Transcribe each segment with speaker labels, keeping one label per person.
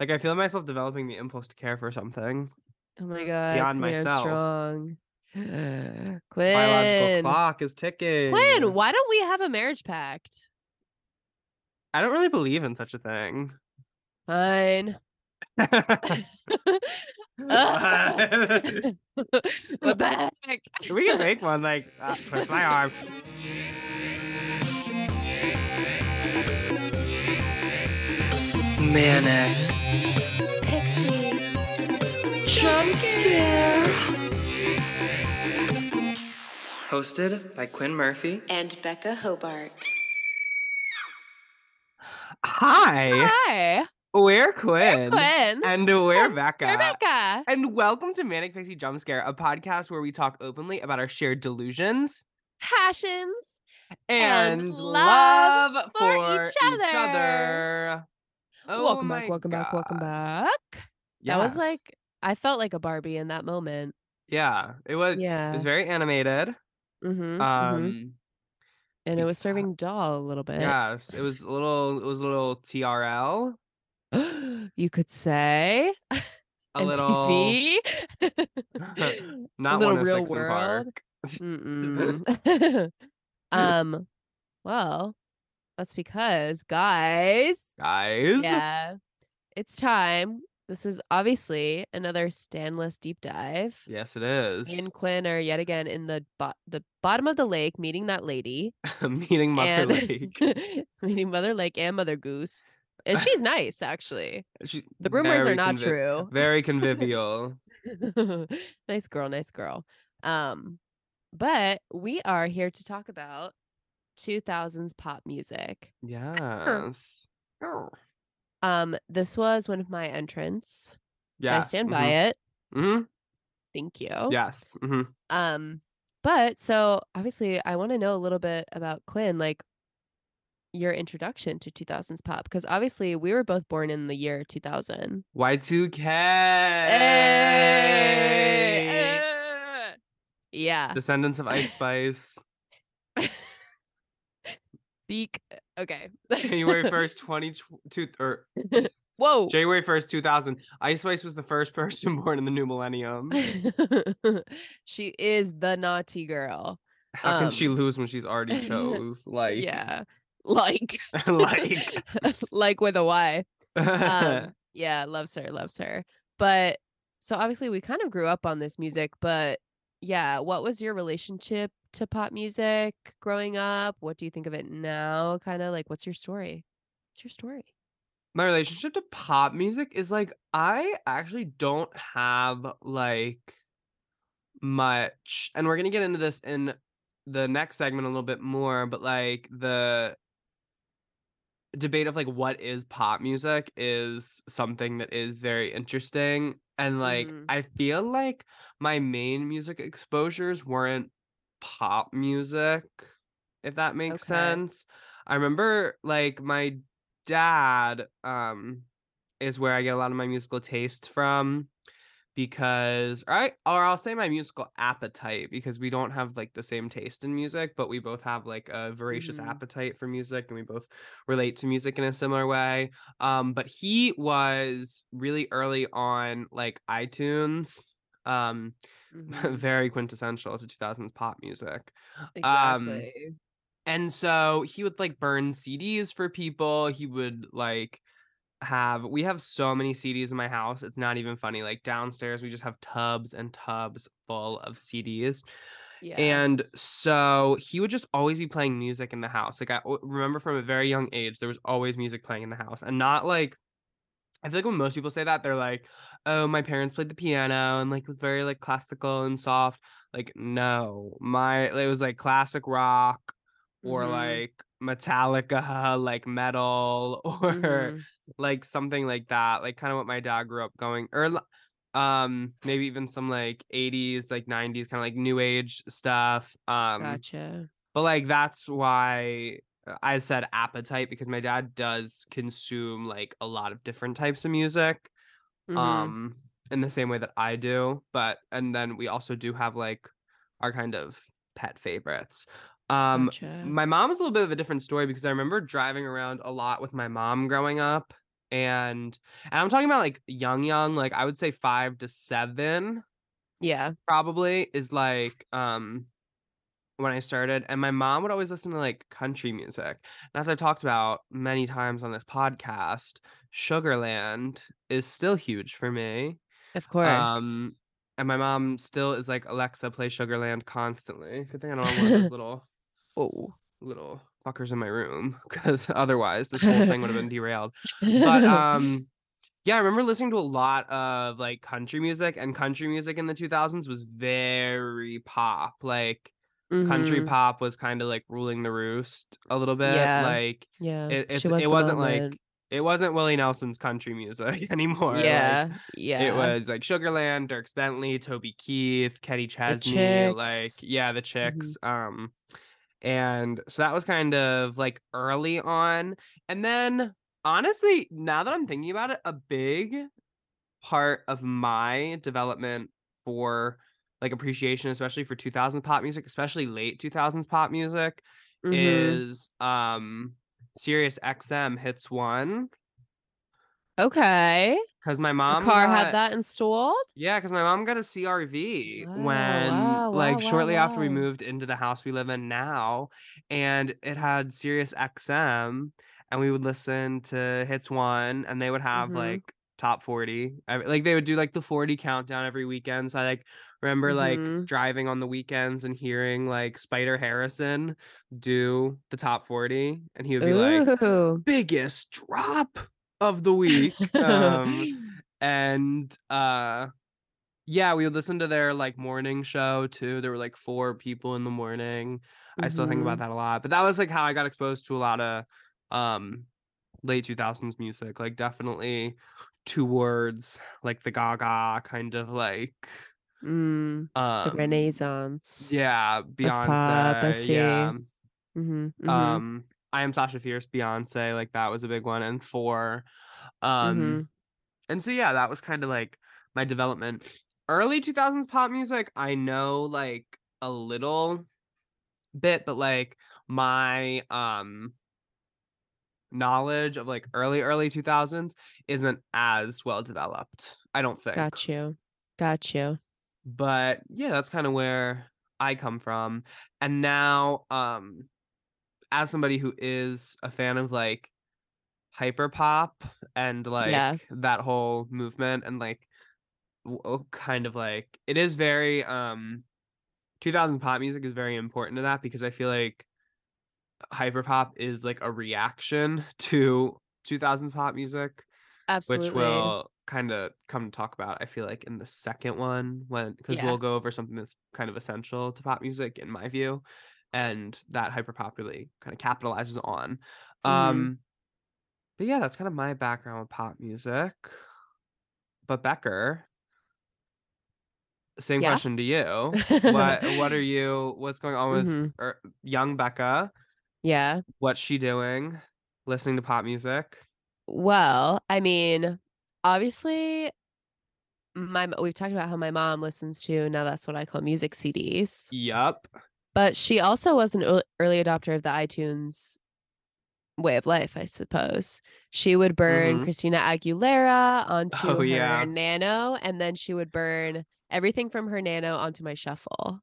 Speaker 1: Like I feel myself developing the impulse to care for something.
Speaker 2: Oh my god,
Speaker 1: Beyond
Speaker 2: it's coming on
Speaker 1: myself.
Speaker 2: strong.
Speaker 1: Biological clock is ticking.
Speaker 2: Quinn, why don't we have a marriage pact?
Speaker 1: I don't really believe in such a thing.
Speaker 2: Fine. what the heck?
Speaker 1: we can make one like uh, twist my arm.
Speaker 3: Manic.
Speaker 4: Pixie.
Speaker 3: Jump scare. Hosted by Quinn Murphy.
Speaker 4: And Becca Hobart.
Speaker 1: Hi,
Speaker 2: Hi,
Speaker 1: we're Quinn,
Speaker 2: Quinn.
Speaker 1: and we're Becca.
Speaker 2: Rebecca.
Speaker 1: And welcome to Manic Pixie Jump Scare, a podcast where we talk openly about our shared delusions
Speaker 2: Passions.
Speaker 1: and,
Speaker 2: And
Speaker 1: love,
Speaker 2: love
Speaker 1: for,
Speaker 2: for each
Speaker 1: each
Speaker 2: other.
Speaker 1: other. Oh
Speaker 2: welcome
Speaker 1: my
Speaker 2: back, welcome back, welcome
Speaker 1: God.
Speaker 2: back. That was like I felt like a Barbie in that moment.
Speaker 1: yeah, it was.
Speaker 2: Yeah, It
Speaker 1: was very animated.
Speaker 2: Mm-hmm,
Speaker 1: Um,
Speaker 2: And it was serving doll a little bit.
Speaker 1: yes, it was a little. It was a little TRL.
Speaker 2: you could say.
Speaker 1: A little.
Speaker 2: MTV.
Speaker 1: Not
Speaker 2: a little
Speaker 1: one
Speaker 2: real world.
Speaker 1: Park.
Speaker 2: Um, well, that's because guys,
Speaker 1: Guys.
Speaker 2: yeah, it's time. This is obviously another Stanless deep dive.
Speaker 1: Yes, it is.
Speaker 2: Me and Quinn are yet again in the bo- the bottom of the lake meeting that lady.
Speaker 1: Meeting Mother
Speaker 2: and
Speaker 1: Lake.
Speaker 2: meeting Mother Lake and Mother Goose. And she's nice, actually.
Speaker 1: She-
Speaker 2: The rumors are not
Speaker 1: convi-
Speaker 2: true.
Speaker 1: Very convivial.
Speaker 2: nice girl, nice girl. Um, but we are here to talk about 2000s pop music.
Speaker 1: yes.
Speaker 2: Um, this was one of my entrants.
Speaker 1: Yes.
Speaker 2: I stand by it.
Speaker 1: hmm
Speaker 2: Thank you.
Speaker 1: Yes. hmm
Speaker 2: Um, but so obviously I want to know a little bit about Quinn, like your introduction to 2000s pop, because obviously we were both born in the year 2000.
Speaker 1: Y2K.
Speaker 2: Hey! Uh, yeah.
Speaker 1: Descendants of Ice Spice.
Speaker 2: Speak. Okay.
Speaker 1: January 1st, 2022 or
Speaker 2: Whoa.
Speaker 1: January 1st, 2000. Ice Spice was the first person born in the new millennium.
Speaker 2: she is the naughty girl.
Speaker 1: How can she
Speaker 2: Um,
Speaker 1: lose when she's already chose? Like,
Speaker 2: yeah. Like
Speaker 1: like,
Speaker 2: like with a Y. Um yeah, loves her, loves her. But so obviously we kind of grew up on this music, but yeah, what was your relationship to pop music growing up? What do you think of it now? Kind of like what's your story? What's your story?
Speaker 1: my relationship to pop music is like I actually don't have like much and we're going to get into this in the next segment a little bit more but like the debate of like what is pop music is something that is very interesting and like
Speaker 2: Mhm.
Speaker 1: I feel like my main music exposures weren't pop music if that makes
Speaker 2: Okay.
Speaker 1: sense I remember like my dad um is where I get a lot of my musical taste from because I or I'll say my musical appetite because we don't have like the same taste in music, but we both have like a voracious
Speaker 2: Mhm.
Speaker 1: appetite for music and we both relate to music in a similar way. Um but he was really early on like iTunes um
Speaker 2: Mhm,
Speaker 1: very quintessential to 2000s pop music.
Speaker 2: Exactly.
Speaker 1: And so he would like burn CDs for people. He would like have we have so many CDs in my house. It's not even funny. Like downstairs we just have tubs and tubs full of CDs.
Speaker 2: yeah.
Speaker 1: And so he would just always be playing music in the house. Like I remember from a very young age there was always music playing in the house and not like I feel like when most people say that they're like, "Oh, my parents played the piano and like it was very like classical and soft." Like no, my it was like classic rock or
Speaker 2: Mhm.
Speaker 1: like Metallica, like metal or
Speaker 2: Mhm.
Speaker 1: like something like that. Like kind of what my dad grew up going or um maybe even some like 80s, like 90s kind of like new age stuff. Um
Speaker 2: Gotcha.
Speaker 1: but like that's why I said appetite because my dad does consume like a lot of different types of music
Speaker 2: Mhm.
Speaker 1: um in the same way that I do but and then we also do have like our kind of pet favorites um
Speaker 2: Gotcha.
Speaker 1: my mom is a little bit of a different story because I remember driving around a lot with my mom growing up and and I'm talking about like young young, like I would say 5 to 7
Speaker 2: Yeah.
Speaker 1: probably is like um when I started and my mom would always listen to like country music. And as I've talked about many times on this podcast, Sugarland is still huge for me.
Speaker 2: Of course.
Speaker 1: Um and my mom still is like Alexa play Sugarland constantly. Good thing I don't have one of those little
Speaker 2: oh.
Speaker 1: little fuckers in my room because otherwise this whole thing would have been derailed. But um yeah, I remember listening to a lot of like country music and country music in the 2000s was very pop. Like country
Speaker 2: Mhm.
Speaker 1: pop was kind of like ruling the roost a little bit.
Speaker 2: Yeah.
Speaker 1: Like
Speaker 2: Yeah.
Speaker 1: it, it's,
Speaker 2: was
Speaker 1: it wasn't like it wasn't Willie Nelson's country music anymore. like,
Speaker 2: yeah. yeah.
Speaker 1: it was like Sugarland, Dierks Bentley, Toby Keith, Kenny Chesney, like yeah, the chicks. Um and so that was kind of like early on. And then honestly, now that I'm thinking about it, a big part of my development for like appreciation, especially for 2000s pop music, especially late 2000s pop music,
Speaker 2: Mhm.
Speaker 1: is um Sirius XM hits one
Speaker 2: okay.
Speaker 1: because my mom
Speaker 2: car
Speaker 1: got-
Speaker 2: had that installed.
Speaker 1: Yeah, because my mom got a CRV
Speaker 2: Wow,
Speaker 1: when,
Speaker 2: wow,
Speaker 1: like,
Speaker 2: wow,
Speaker 1: shortly after we moved into the house we live in now, and it had Sirius XM, and we would listen to Hits One, and they would have
Speaker 2: Mhm.
Speaker 1: like top forty, like they would do like the forty countdown every weekend. So I like remember
Speaker 2: Mhm.
Speaker 1: like driving on the weekends and hearing like Spyder Harrison do the top forty, and he would be like, biggest drop of the week. um, and uh yeah we would listen to their like morning show too there were like four people in the morning i still think about that a lot but that was like how i got exposed to a lot of um late 2000s music like definitely towards like the gaga kind of like
Speaker 2: Mm,
Speaker 1: um
Speaker 2: the Renaissance.
Speaker 1: yeah beyonce
Speaker 2: pop, I see.
Speaker 1: yeah
Speaker 2: hmm
Speaker 1: um i am sasha fierce beyonce like that was a big one and four um
Speaker 2: Mhm.
Speaker 1: and so yeah that was kind of like my development early 2000s pop music i know like a little bit but like my um knowledge of like early early 2000s isn't as well developed i don't think
Speaker 2: Got you. Got you.
Speaker 1: But yeah that's kind of where i come from and now um as somebody who is a fan of like hyper pop and like
Speaker 2: Yeah.
Speaker 1: that whole movement and like w- oh, kind of like it is very um 2000 pop music is very important to that because i feel like hyper pop is like a reaction to 2000s pop music
Speaker 2: Absolutely.
Speaker 1: which we'll kind of come to talk about i feel like in the second one when because
Speaker 2: Yeah.
Speaker 1: we'll go over something that's kind of essential to pop music in my view and that hyper pop really kind of capitalizes on
Speaker 2: Mhm.
Speaker 1: um but yeah that's kind of my background with pop music but Becca same
Speaker 2: Yeah?
Speaker 1: question to you what what are you what's going on with
Speaker 2: Mhm.
Speaker 1: er, young becca
Speaker 2: Yeah.
Speaker 1: what's she doing listening to pop music
Speaker 2: Well, I mean, obviously, my we've talked about how my mom listens to now. That's what I call music CDs.
Speaker 1: Yep.
Speaker 2: But she also was an early adopter of the iTunes way of life, I suppose. She would burn
Speaker 1: Mhm.
Speaker 2: Christina Aguilera onto
Speaker 1: Oh,
Speaker 2: her
Speaker 1: yeah.
Speaker 2: Nano, and then she would burn everything from her Nano onto my Shuffle.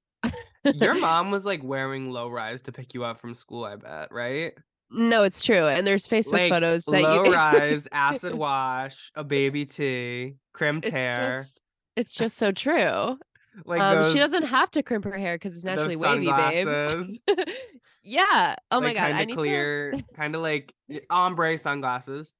Speaker 1: Your mom was like wearing low rise to pick you up from school, I bet, right?
Speaker 2: No, it's true. And there's Facebook
Speaker 1: Like
Speaker 2: photos that you
Speaker 1: low
Speaker 2: you
Speaker 1: rise, acid wash, a baby tea, crimp
Speaker 2: it's
Speaker 1: hair.
Speaker 2: just it's just so true.
Speaker 1: like
Speaker 2: um,
Speaker 1: those,
Speaker 2: she doesn't have to crimp her hair because it's naturally wavy, babe. yeah. Oh my god.
Speaker 1: Kind of clear, kind of like ombre sunglasses.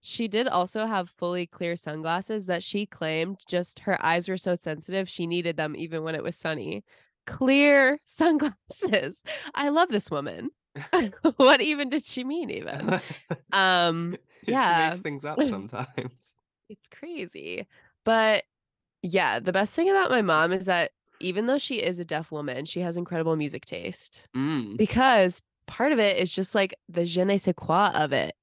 Speaker 2: She did also have fully clear sunglasses that she claimed just her eyes were so sensitive she needed them even when it was sunny. Clear sunglasses. I love this woman. what even did she mean? Even. Um.
Speaker 1: She
Speaker 2: Yeah.
Speaker 1: makes things up sometimes.
Speaker 2: It's crazy. But yeah, the best thing about my mom is that even though she is a deaf woman, she has incredible music taste
Speaker 1: Mm.
Speaker 2: because part of it is just like the je ne sais quoi of it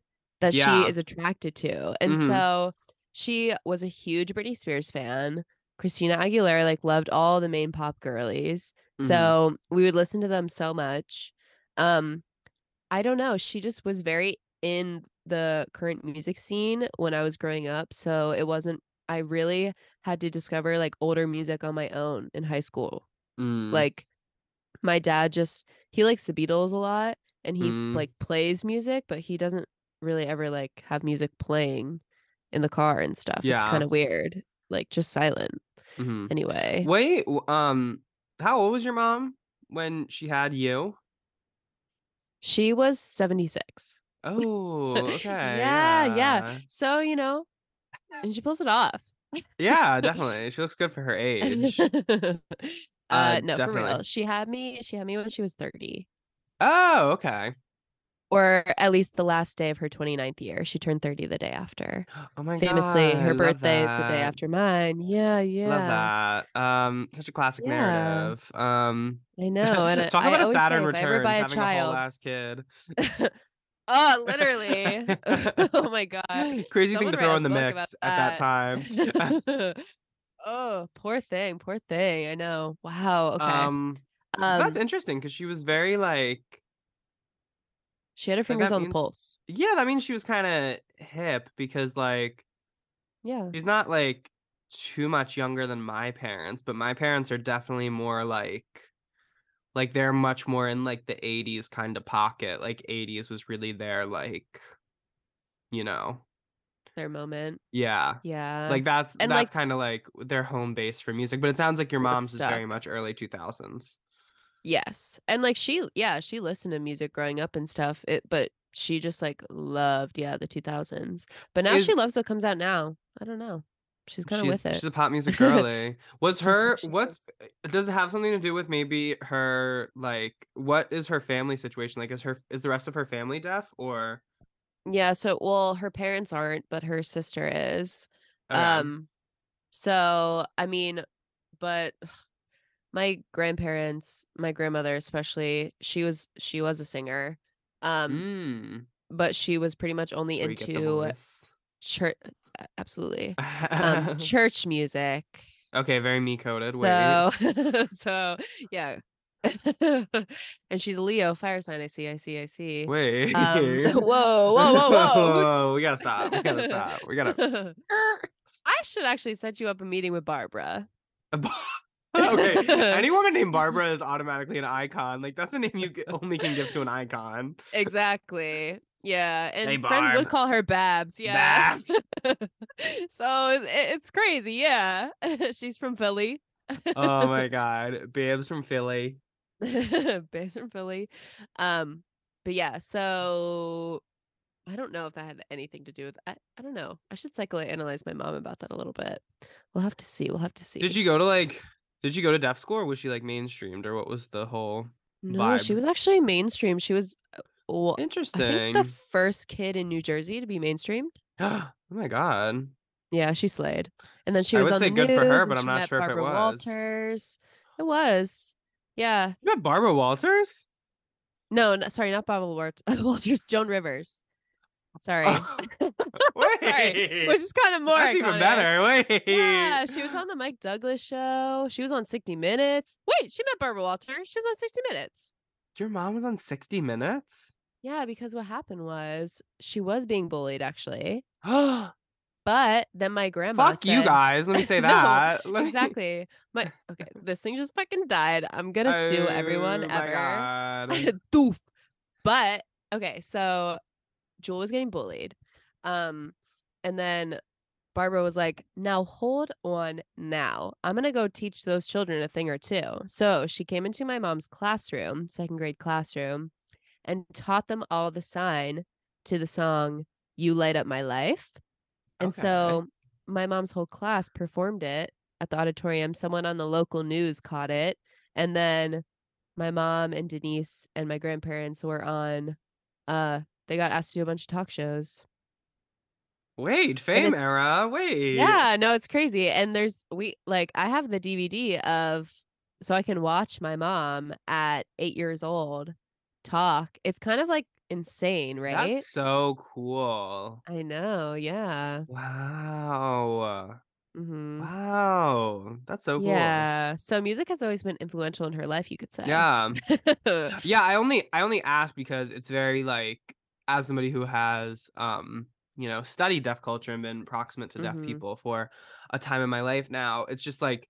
Speaker 2: that
Speaker 1: Yeah.
Speaker 2: she is attracted to. And
Speaker 1: Mhm.
Speaker 2: so she was a huge Britney Spears fan. Christina Aguilera like loved all the main pop girlies.
Speaker 1: Mhm.
Speaker 2: So we would listen to them so much. Um I don't know, she just was very in the current music scene when I was growing up, so it wasn't I really had to discover like older music on my own in high school.
Speaker 1: Mm,
Speaker 2: Like my dad just he likes the Beatles a lot and he
Speaker 1: Mm.
Speaker 2: like plays music, but he doesn't really ever like have music playing in the car and stuff.
Speaker 1: Yeah.
Speaker 2: It's kind of weird. Like just silent.
Speaker 1: mhm.
Speaker 2: Anyway.
Speaker 1: Wait, um, how old was your mom when she had you?
Speaker 2: She was 76.
Speaker 1: Oh, okay.
Speaker 2: Yeah, yeah.
Speaker 1: yeah.
Speaker 2: So, you know, and she pulls it off.
Speaker 1: Yeah, definitely. She looks good for her age.
Speaker 2: uh,
Speaker 1: Uh,
Speaker 2: no, for real.
Speaker 1: definitely.
Speaker 2: She had me she had me when she was 30.
Speaker 1: Oh, okay.
Speaker 2: Or at least the last day of her 29th year. She turned 30 the day after.
Speaker 1: Oh my god
Speaker 2: Famously,
Speaker 1: god.
Speaker 2: her birthday is the day after mine. Yeah, yeah.
Speaker 1: Love that. Um, such a classic
Speaker 2: Yeah.
Speaker 1: narrative. Um,
Speaker 2: I know. And I-
Speaker 1: talk
Speaker 2: I
Speaker 1: about a Saturn
Speaker 2: say, if I ever
Speaker 1: returns
Speaker 2: buy a
Speaker 1: having a whole
Speaker 2: child,
Speaker 1: ass kid.
Speaker 2: oh, literally. oh my god.
Speaker 1: Crazy thing to throw in the mix
Speaker 2: about
Speaker 1: at that time.
Speaker 2: oh, poor thing, poor thing. I know. Wow. Okay.
Speaker 1: Um,
Speaker 2: Um,
Speaker 1: that's interesting because she was very like,
Speaker 2: she had her fingers
Speaker 1: that
Speaker 2: on
Speaker 1: means-
Speaker 2: the pulse.
Speaker 1: yeah, that means she was kind of hip because like
Speaker 2: Yeah.
Speaker 1: she's not like too much younger than my parents, but my parents are definitely more like like they're much more in like the 80s kind of pocket. Like 80s was really their like you know.
Speaker 2: Their moment.
Speaker 1: Yeah.
Speaker 2: Yeah.
Speaker 1: like that's
Speaker 2: and,
Speaker 1: that's
Speaker 2: like-
Speaker 1: kind of like their home base for music, but it sounds like your mom's is very much early 2000s.
Speaker 2: Yes. And like she yeah, she listened to music growing up and stuff. It but she just like loved, yeah, the 2000s. But now she loves what comes out now. I don't know. She's kind of with it.
Speaker 1: she's a pop music girly. Was her what's
Speaker 2: is.
Speaker 1: does it have something to do with maybe her like what is her family situation? Like is her is the rest of her family deaf or
Speaker 2: Yeah, so well, her parents aren't, but her sister is.
Speaker 1: Okay.
Speaker 2: Um so I mean, but my grandparents, my grandmother especially, she was she was a singer. Um
Speaker 1: Mm,
Speaker 2: but she was pretty much only
Speaker 1: where you get the
Speaker 2: into church absolutely. Um church music.
Speaker 1: okay, very me coded.
Speaker 2: So so yeah. and she's Leo fire sign. I see, I see, I see.
Speaker 1: Wait.
Speaker 2: Um, whoa, whoa, whoa, whoa.
Speaker 1: Whoa, We gotta stop. We gotta stop. We gotta
Speaker 2: I should actually set you up a meeting with Barbara.
Speaker 1: Okay. Any woman named Barbara is automatically an icon. Like that's a name you only can give to an icon.
Speaker 2: Exactly. Yeah, and
Speaker 1: Hey,
Speaker 2: friends would call her Babs. Yeah.
Speaker 1: Babs.
Speaker 2: so it, it's crazy. Yeah, she's from Philly.
Speaker 1: Oh my god. Babs from Philly.
Speaker 2: Babs from Philly. Um, but yeah. So I don't know if that had anything to do with. I, I don't know. I should psychoanalyze my mom about that a little bit. We'll have to see. We'll have to see.
Speaker 1: Did she go to like did she go to deaf school or was she like mainstreamed or what was the whole
Speaker 2: No, she was actually mainstream. She was. uh, Well, I
Speaker 1: interesting?
Speaker 2: think the first kid in New Jersey to be mainstreamed.
Speaker 1: oh my god.
Speaker 2: Yeah, she slayed. And then she was like,
Speaker 1: I
Speaker 2: was
Speaker 1: would
Speaker 2: on
Speaker 1: say
Speaker 2: the
Speaker 1: good
Speaker 2: news.
Speaker 1: for her,
Speaker 2: and
Speaker 1: but I'm
Speaker 2: she
Speaker 1: not
Speaker 2: met
Speaker 1: sure if it
Speaker 2: Barbara
Speaker 1: was.
Speaker 2: Walters. It was. Yeah.
Speaker 1: You met Barbara Walters?
Speaker 2: No, n sorry, not Barbara Walt- Walters. Joan Rivers. Sorry.
Speaker 1: Oh, Wait.
Speaker 2: Sorry. Which is kind of more
Speaker 1: That's even better. Wait.
Speaker 2: Yeah, she was on the Mike Douglas show. She was on 60 Minutes. Wait, she met Barbara Walters. She was on 60 Minutes.
Speaker 1: Your mom was on 60 Minutes?
Speaker 2: Yeah, because what happened was she was being bullied actually.
Speaker 1: Fuck
Speaker 2: But then my grandma
Speaker 1: you
Speaker 2: said- you
Speaker 1: guys. Let me say that. Me-
Speaker 2: exactly. My okay, this thing just fucking died. I'm gonna sue everyone
Speaker 1: Oh my
Speaker 2: ever. Doof. But okay, so Jewel was getting bullied. Um, and then Barbara was like, now hold on now. I'm gonna go teach those children a thing or two. So she came into my mom's classroom, second grade classroom, and taught them all the sign to the song You Light Up My Life. And
Speaker 1: Okay.
Speaker 2: so my mom's whole class performed it at the auditorium. Someone on the local news caught it. And then my mom and Denise and my grandparents were on uh they got asked to do a bunch of talk shows.
Speaker 1: Wait, fame era. Wait.
Speaker 2: Yeah, no, it's crazy. And there's we like I have the DVD of so I can watch my mom at 8 years old talk. It's kind of like insane, right?
Speaker 1: That's so cool.
Speaker 2: I know, yeah.
Speaker 1: Wow.
Speaker 2: hmm
Speaker 1: Wow. That's so cool.
Speaker 2: Yeah. So music has always been influential in her life, you could say.
Speaker 1: Yeah. Yeah, I only I only ask because it's very like as somebody who has um you know studied deaf culture and been proximate to deaf
Speaker 2: Mhm.
Speaker 1: people for a time in my life now it's just like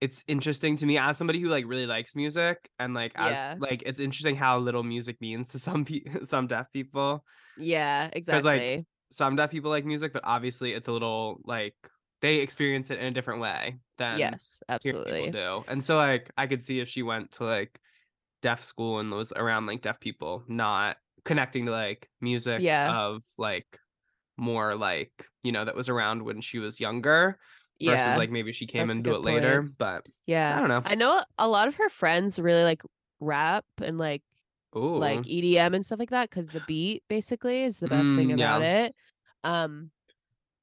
Speaker 1: it's interesting to me as somebody who like really likes music and like as
Speaker 2: Yeah.
Speaker 1: like it's interesting how little music means to some people some deaf people
Speaker 2: Yeah, exactly.
Speaker 1: like, some deaf people like music but obviously it's a little like they experience it in a different way than
Speaker 2: yes, absolutely.
Speaker 1: do and so like i could see if she went to like deaf school and was around like deaf people not connecting to like music
Speaker 2: Yeah.
Speaker 1: of like more like you know that was around when she was younger versus
Speaker 2: Yeah.
Speaker 1: like maybe she came
Speaker 2: that's
Speaker 1: into it
Speaker 2: good
Speaker 1: later but
Speaker 2: yeah.
Speaker 1: i don't know
Speaker 2: I know a lot of her friends really like rap and like
Speaker 1: Ooh.
Speaker 2: like EDM and stuff like that because the beat basically is the best thing
Speaker 1: Mm, yeah.
Speaker 2: about it. Um,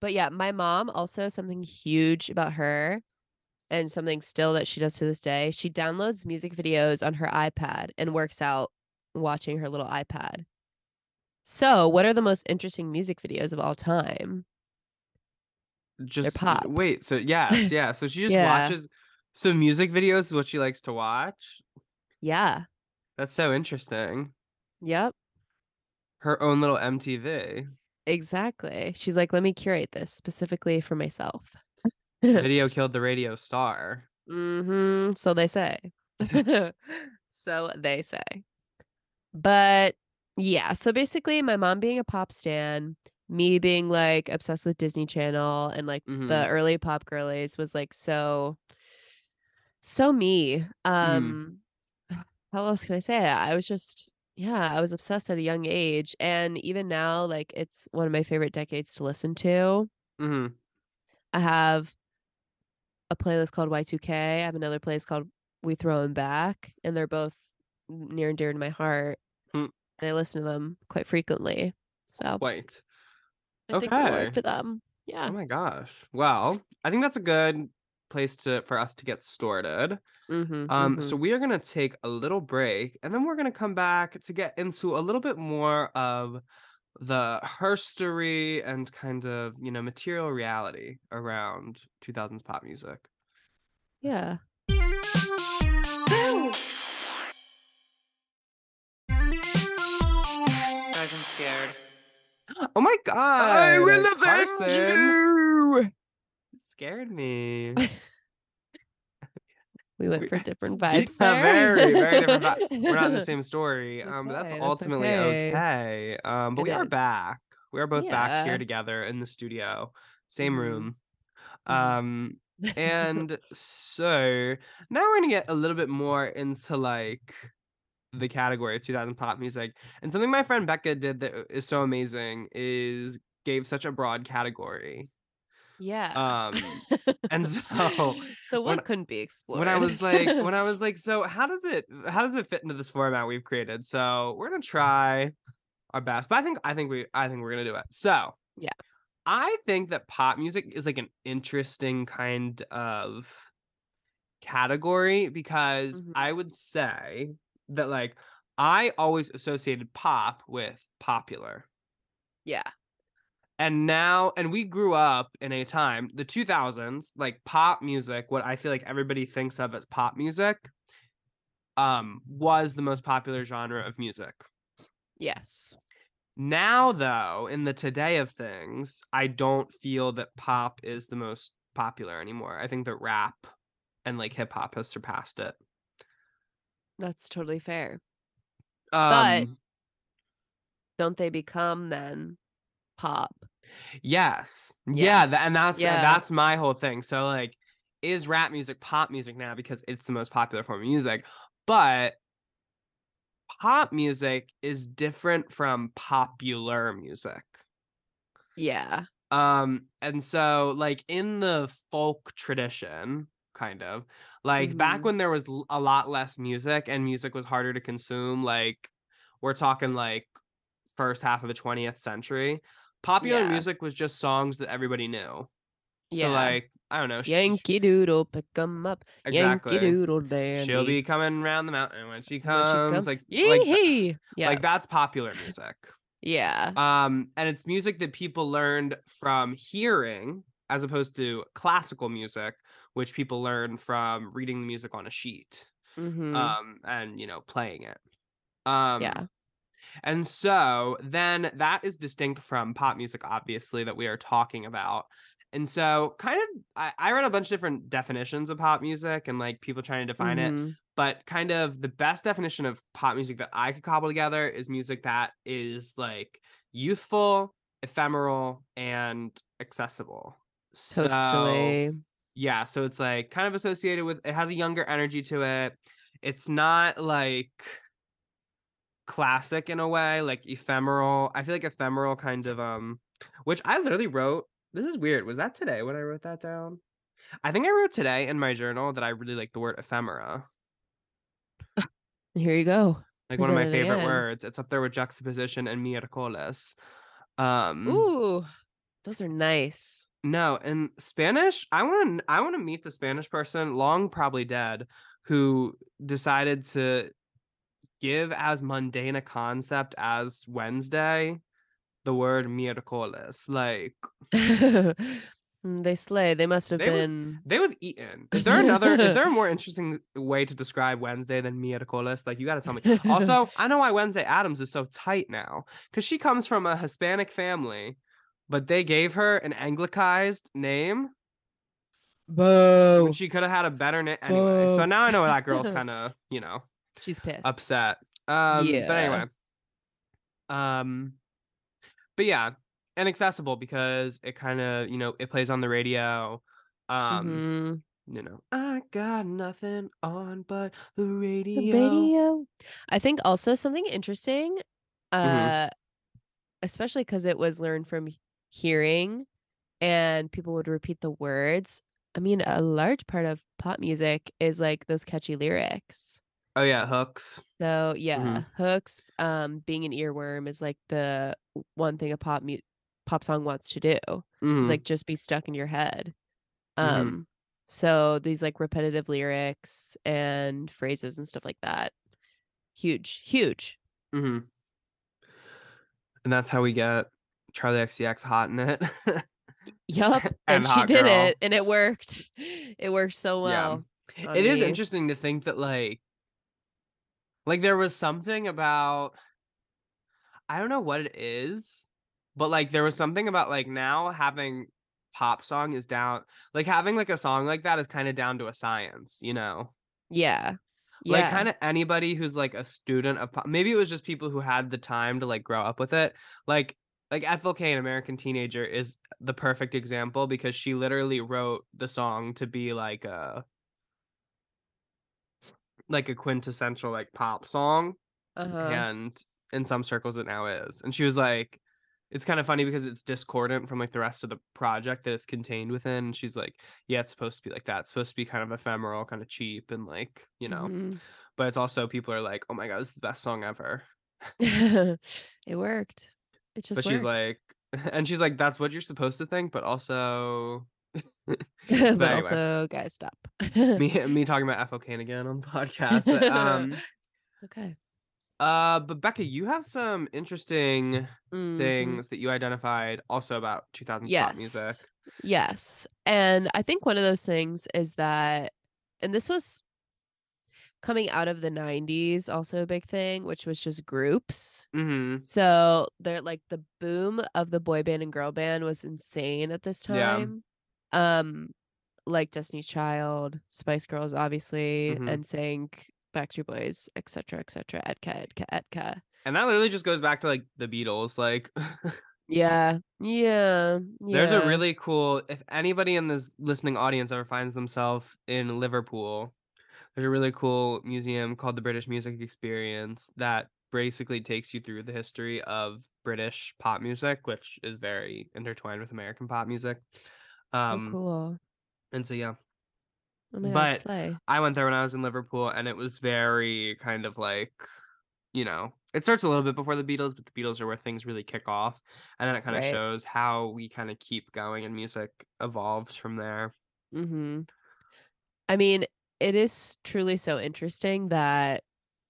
Speaker 2: but yeah, my mom also something huge about her and something still that she does to this day. She downloads music videos on her iPad and works out watching her little iPad. So, what are the most interesting music videos of all time?
Speaker 1: just
Speaker 2: pop.
Speaker 1: wait so yes yeah so she just
Speaker 2: Yeah.
Speaker 1: watches so music videos is what she likes to watch
Speaker 2: Yeah.
Speaker 1: that's so interesting
Speaker 2: Yep.
Speaker 1: her own little mtv
Speaker 2: Exactly. She's like, let me curate this specifically for myself.
Speaker 1: video killed the radio star
Speaker 2: Mm-hmm. So they say. so they say. But yeah, so basically my mom being a pop stan, me being like obsessed with Disney Channel and like the
Speaker 1: Mhm.
Speaker 2: early pop girlies was like so so me. Um how else can I say it? I was just yeah, I was obsessed at a young age. And even now, like it's one of my favorite decades to listen to.
Speaker 1: Mm-hmm.
Speaker 2: I have a playlist called Y2K. I have another playlist called We Throw 'Em Back, and they're both near and dear to my heart. And I listen to them quite frequently. So
Speaker 1: wait
Speaker 2: I think
Speaker 1: okay.
Speaker 2: for them. Yeah.
Speaker 1: oh my gosh well i think that's a good place to for us to get started
Speaker 2: Mm-hmm,
Speaker 1: Um, so we are gonna take a little break, and then we're gonna come back to get into a little bit more of the herstory and kind of you know material reality around 2000s pop music.
Speaker 2: yeah.
Speaker 3: Scared.
Speaker 1: Oh my god!
Speaker 2: I will avenge
Speaker 1: Carson
Speaker 2: you.
Speaker 1: Scared me.
Speaker 2: We went for different
Speaker 1: Yeah,
Speaker 2: vibes there.
Speaker 1: very, very different. vi- We're not in the same story. Um, but that's
Speaker 2: that's
Speaker 1: ultimately
Speaker 2: okay.
Speaker 1: okay. Um, but
Speaker 2: It
Speaker 1: we are back. We are both back here together in the studio, same
Speaker 2: Mhm.
Speaker 1: room.
Speaker 2: Mhm.
Speaker 1: Um, and so now we're gonna get a little bit more into like the category of 2000 pop music and something my friend becca did that is so amazing is gave such a broad category
Speaker 2: yeah.
Speaker 1: um and so
Speaker 2: so
Speaker 1: when-
Speaker 2: what couldn't be explored?
Speaker 1: when i was like when i was like so how does it how does it fit into this format we've created so we're gonna try our best but i think i think we i think we're gonna do it so
Speaker 2: Yeah.
Speaker 1: i think that pop music is like an interesting kind of category because
Speaker 2: Mhm.
Speaker 1: i would say that like i always associated pop with popular
Speaker 2: yeah.
Speaker 1: and now and we grew up in a time the 2000s like pop music what i feel like everybody thinks of as pop music um was the most popular genre of music
Speaker 2: Yes.
Speaker 1: now though in the today of things i don't feel that pop is the most popular anymore i think that rap and like hip hop has surpassed it
Speaker 2: That's totally fair.
Speaker 1: um
Speaker 2: But- Don't they become then pop?
Speaker 1: Yes. Yeah, tha-
Speaker 2: Yes.
Speaker 1: and that's
Speaker 2: Yeah.
Speaker 1: that's my whole thing. So like is rap music pop music now because it's the most popular form of music, but pop music is different from popular music.
Speaker 2: Yeah.
Speaker 1: Um and so like in the folk tradition kind of like back
Speaker 2: Mhm.
Speaker 1: when there was a lot less music and music was harder to consume like we're talking like first half of the 20th century popular
Speaker 2: Yeah.
Speaker 1: music was just songs that everybody knew
Speaker 2: Yeah.
Speaker 1: so like i don't know
Speaker 2: Yankee Doodle, pick 'em up.
Speaker 1: exactly
Speaker 2: Yankee Doodle dandy.
Speaker 1: she'll be coming around the mountain when she
Speaker 2: when she
Speaker 1: comes
Speaker 2: comes.
Speaker 1: like like, th-
Speaker 2: Yee-hee. yeah.
Speaker 1: like that's popular music
Speaker 2: yeah.
Speaker 1: um and it's music that people learned from hearing as opposed to classical music which people learn from reading the music on a sheet
Speaker 2: Mhm.
Speaker 1: um and you know playing it um
Speaker 2: yeah.
Speaker 1: And so then that is distinct from pop music, obviously, that we are talking about. And so, kind of, I, I read a bunch of different definitions of pop music and like people trying to define it.
Speaker 2: Mhm.
Speaker 1: But kind of the best definition of pop music that I could cobble together is music that is like youthful, ephemeral, and accessible. So,
Speaker 2: Totally.
Speaker 1: yeah, so it's like kind of associated with it has a younger energy to it. It's not like classic in a way, like ephemeral. I feel like ephemeral kind of um which I literally wrote. This is weird. Was that today when I wrote that down? I think I wrote today in my journal that I really like the word ephemera.
Speaker 2: Here you go.
Speaker 1: Like one of my favorite words. It's up there with juxtaposition and miércoles. Um
Speaker 2: Ooh, those are nice.
Speaker 1: No, in Spanish, I want to I want to meet the Spanish person, long probably dead, who decided to give as mundane a concept as Wednesday the word miércoles. Like
Speaker 2: Mm, they slay. They must have
Speaker 1: They was-
Speaker 2: been.
Speaker 1: they was eaten. Is there another is there a more interesting way to describe Wednesday than miércoles? Like you got to tell me. Also, I know why Wednesday Addams is so tight now cuz she comes from a Hispanic family, but they gave her an anglicized name
Speaker 2: Boo.
Speaker 1: she could have had a better name anyway. So now I know that girl's kind of, you know,
Speaker 2: She's pissed.
Speaker 1: upset. Um but anyway. Um but yeah, inaccessible because it kind of, you know, it plays on the radio. Um,
Speaker 2: Mhm.
Speaker 1: you know, I got nothing on but the radio.
Speaker 2: The radio. I think also something interesting,
Speaker 1: Mm-hmm.
Speaker 2: uh, especially because it was learned from hearing, and people would repeat the words. I mean, a large part of pop music is like those catchy lyrics.
Speaker 1: Oh yeah, hooks.
Speaker 2: So yeah, hooks. Um, being an earworm is like the one thing a pop mu- pop song wants to do.
Speaker 1: Mhm.
Speaker 2: It's like just be stuck in your head.
Speaker 1: Mhm.
Speaker 2: Um, so these like repetitive lyrics and phrases and stuff like that. Huge, huge.
Speaker 1: Mhm. And that's how we get Charli XCX hot in it.
Speaker 2: Yup.
Speaker 1: And
Speaker 2: and she did
Speaker 1: Girl.
Speaker 2: it and it worked. It worked so well. on
Speaker 1: it is
Speaker 2: me.
Speaker 1: interesting to think that like like there was something about I don't know what it is, but like there was something about like now having pop song is down like having like a song like that is kind of down to a science, you know.
Speaker 2: Yeah.
Speaker 1: Like
Speaker 2: Yeah.
Speaker 1: kind of anybody who's like a student of pop maybe it was just people who had the time to like grow up with it. Like like Ethel Cain, American Teenager, is the perfect example because she literally wrote the song to be like a like a quintessential like pop song
Speaker 2: uh-huh.
Speaker 1: and in some circles it now is and she was like it's kind of funny because it's discordant from like the rest of the project that it's contained within and she's like yeah it's supposed to be like that it's supposed to be kind of ephemeral kind of cheap and like you know
Speaker 2: Mhm.
Speaker 1: but it's also people are like oh my god it's the best song ever
Speaker 2: it worked. It just
Speaker 1: but she's like and she's like that's what you're supposed to think but also
Speaker 2: but
Speaker 1: anyway.
Speaker 2: also guys stop.
Speaker 1: me me talking about Cain again on the podcast but um
Speaker 2: It's okay.
Speaker 1: uh but Becca you have some interesting
Speaker 2: Mhm.
Speaker 1: things that you identified also about 2000s pop music.
Speaker 2: Yes. Yes. And I think one of those things is that, and this was coming out of the 90s, also a big thing, which was just groups.
Speaker 1: Mm-hmm.
Speaker 2: So they're like the boom of the boy band and girl band was insane at this
Speaker 1: Yeah.
Speaker 2: time. Um, like Destiny's Child, Spice Girls, obviously,
Speaker 1: Mhm.
Speaker 2: and saying Backstreet Boys, etc., etc., Etka, Etka, Etka.
Speaker 1: And that literally just goes back to like the Beatles. Like
Speaker 2: Yeah, yeah,
Speaker 1: there's a really cool if anybody in this listening audience ever finds themselves in Liverpool, there's a really cool museum called the British Music Experience that basically takes you through the history of British pop music, which is very intertwined with American pop music.
Speaker 2: Oh,
Speaker 1: Um
Speaker 2: cool.
Speaker 1: and so yeah.
Speaker 2: Oh
Speaker 1: but I went there when I was in Liverpool, and it was very kind of like, you know, it starts a little bit before the Beatles, but the Beatles are where things really kick off, and then it kind of
Speaker 2: Right.
Speaker 1: shows how we kind of keep going, and music evolves from there.
Speaker 2: Mm-hmm. I mean, it is truly so interesting that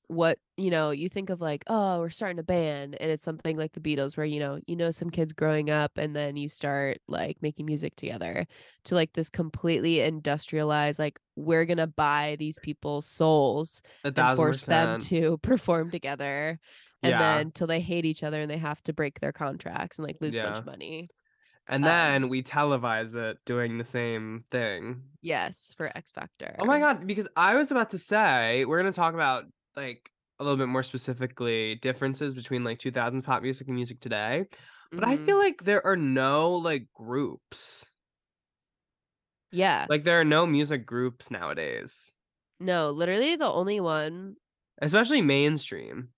Speaker 2: what you know you think of like oh we're starting a band and it's something like the beatles where you know you know some kids growing up and then you start like making music together to like this completely industrialized like we're gonna buy these people's souls and force them to perform together and
Speaker 1: Yeah.
Speaker 2: then till they hate each other and they have to break their contracts and like lose a bunch of money.
Speaker 1: And
Speaker 2: Um,
Speaker 1: then we televise it doing the same thing.
Speaker 2: Yes, for X Factor.
Speaker 1: Oh my god, because I was about to say we're gonna talk about like a little bit more specifically differences between like 2000s pop music and music today. But I
Speaker 2: Mhm.
Speaker 1: feel like there are no like groups.
Speaker 2: yeah,
Speaker 1: Like there are no music groups nowadays,
Speaker 2: no, literally the only one
Speaker 1: especially mainstream.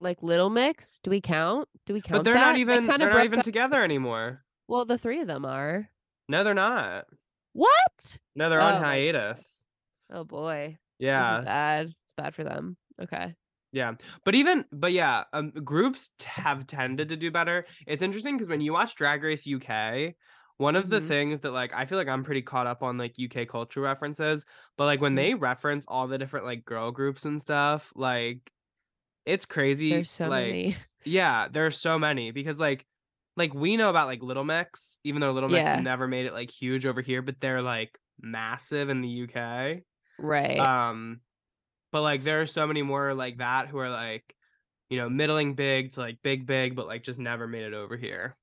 Speaker 2: Like Little Mix. Do we count? Do we count?
Speaker 1: But they're
Speaker 2: that?
Speaker 1: not even
Speaker 2: kinda
Speaker 1: they're not even
Speaker 2: up-
Speaker 1: together anymore.
Speaker 2: Well, the three of them are.
Speaker 1: No, they're not.
Speaker 2: What?
Speaker 1: No, they're
Speaker 2: Oh,
Speaker 1: on hiatus.
Speaker 2: Oh boy,
Speaker 1: Yeah.
Speaker 2: bad. It's bad for them. Okay.
Speaker 1: Yeah, but even but yeah, um, groups t- have tended to do better. It's interesting because when you watch Drag Race UK, one of the
Speaker 2: Mhm.
Speaker 1: things that like I feel like I'm pretty caught up on like UK culture references, but like when
Speaker 2: Mhm.
Speaker 1: they reference all the different like girl groups and stuff, like it's crazy.
Speaker 2: There's so
Speaker 1: like,
Speaker 2: many.
Speaker 1: Yeah, there are so many because like like we know about like Little Mix, even though Little Mix
Speaker 2: Yeah.
Speaker 1: never made it like huge over here, but they're like massive in the UK.
Speaker 2: Right.
Speaker 1: Um, but like there are so many more like that who are like, you know, middling big to like big big, but like just never made it over here.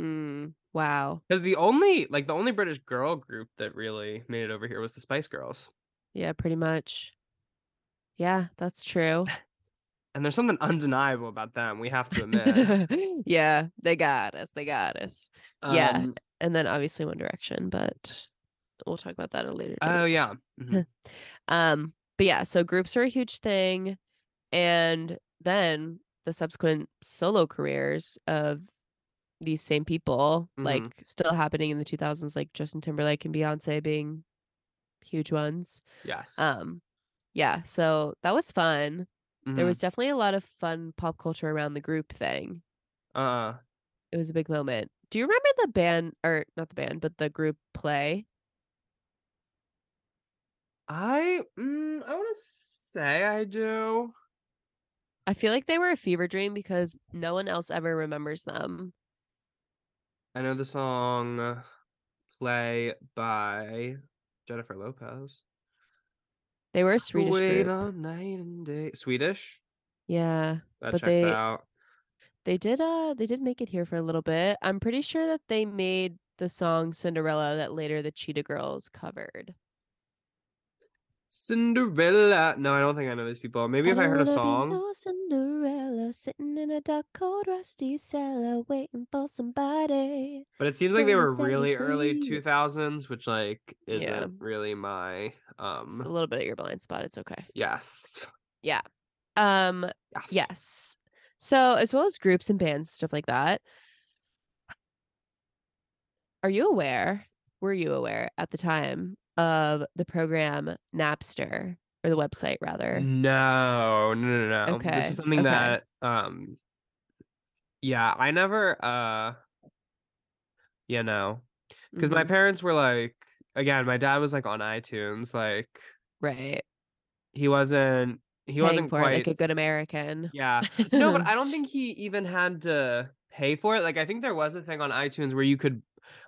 Speaker 2: mm, wow.
Speaker 1: Because the only like the only British girl group that really made it over here was the Spice Girls.
Speaker 2: Yeah, pretty much. Yeah, that's true.
Speaker 1: And there's something undeniable about them. We have to admit.
Speaker 2: yeah, they got us. They got us. Yeah.
Speaker 1: Um,
Speaker 2: And then obviously One Direction, but we'll talk about that at a later date.
Speaker 1: Oh yeah. Mhm.
Speaker 2: Um, but yeah, so groups are a huge thing. And then the subsequent solo careers of these same people, like
Speaker 1: Mhm.
Speaker 2: still happening in the 2000s, like Justin Timberlake and Beyonce being huge ones.
Speaker 1: Yes.
Speaker 2: Um, yeah, so that was fun. There
Speaker 1: Mhm.
Speaker 2: was definitely a lot of fun pop culture around the group thing.
Speaker 1: uh
Speaker 2: It was a big moment. Do you remember the band, or not the band, but the group play?
Speaker 1: I mm, I want to say I do.
Speaker 2: I feel like they were a fever dream because no one else ever remembers them.
Speaker 1: I know the song "Play" by Jennifer Lopez.
Speaker 2: They were a Swedish
Speaker 1: wait
Speaker 2: group.
Speaker 1: night and day. Swedish.
Speaker 2: Yeah,
Speaker 1: That
Speaker 2: But
Speaker 1: checks
Speaker 2: they-
Speaker 1: out.
Speaker 2: they did. Uh, they did make it here for a little bit. I'm pretty sure that they made the song Cinderella that later the Cheetah Girls covered.
Speaker 1: Cinderella. No, I don't think I know these people. Maybe if I heard a song.
Speaker 2: no Cinderella sitting in a dark, cold, rusty cellar waiting for somebody.
Speaker 1: But it seems like they were really early 2000s, which like isn't
Speaker 2: Yeah.
Speaker 1: really my
Speaker 2: It's a
Speaker 1: um
Speaker 2: little bit of your blind spot. It's okay.
Speaker 1: yes. Yeah.
Speaker 2: Um,
Speaker 1: Yes.
Speaker 2: yes. So as well as groups and bands, stuff like that. Are you aware? Were you aware at the time of the program Napster or the website rather?
Speaker 1: No, no, no, no.
Speaker 2: Okay.
Speaker 1: This is something
Speaker 2: okay.
Speaker 1: that um yeah, I never uh yeah, no. Because my
Speaker 2: Mhm,
Speaker 1: parents were like again, my dad was like on iTunes, like
Speaker 2: right
Speaker 1: he wasn't he wasn't
Speaker 2: for
Speaker 1: quite
Speaker 2: it like a good American.
Speaker 1: Yeah. No, but I don't think he even had to pay for it. Like I think there was a thing on iTunes where you could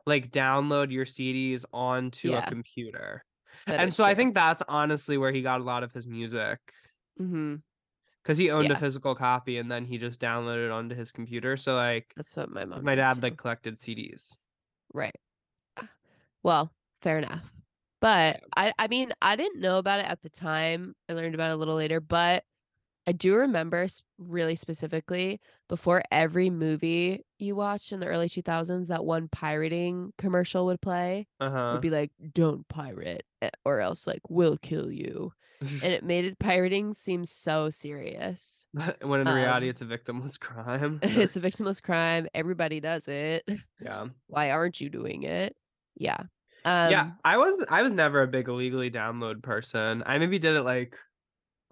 Speaker 1: like download your CDs onto
Speaker 2: Yeah,
Speaker 1: a computer.
Speaker 2: That
Speaker 1: and so I think that's honestly where he got a lot of his music
Speaker 2: hmm
Speaker 1: cuz he owned
Speaker 2: Yeah.
Speaker 1: a physical copy and then he just downloaded it onto his computer. So like
Speaker 2: That's what my
Speaker 1: 'cause
Speaker 2: mom.
Speaker 1: my dad
Speaker 2: too.
Speaker 1: like collected CDs.
Speaker 2: Right. Well, fair enough. But I I mean, I didn't know about it at the time. I learned about it a little later, but I do remember really specifically before every movie you watched in the early 2000s that one pirating commercial would play
Speaker 1: Uh-huh.
Speaker 2: would be like don't pirate eh, or else like we'll kill you. And it made it pirating seem so serious.
Speaker 1: when in reality
Speaker 2: Um,
Speaker 1: it's a victimless crime.
Speaker 2: it's a victimless crime. Everybody does it.
Speaker 1: yeah.
Speaker 2: Why aren't you doing it? Yeah. Um
Speaker 1: yeah, I was I was never a big illegally download person. I maybe did it like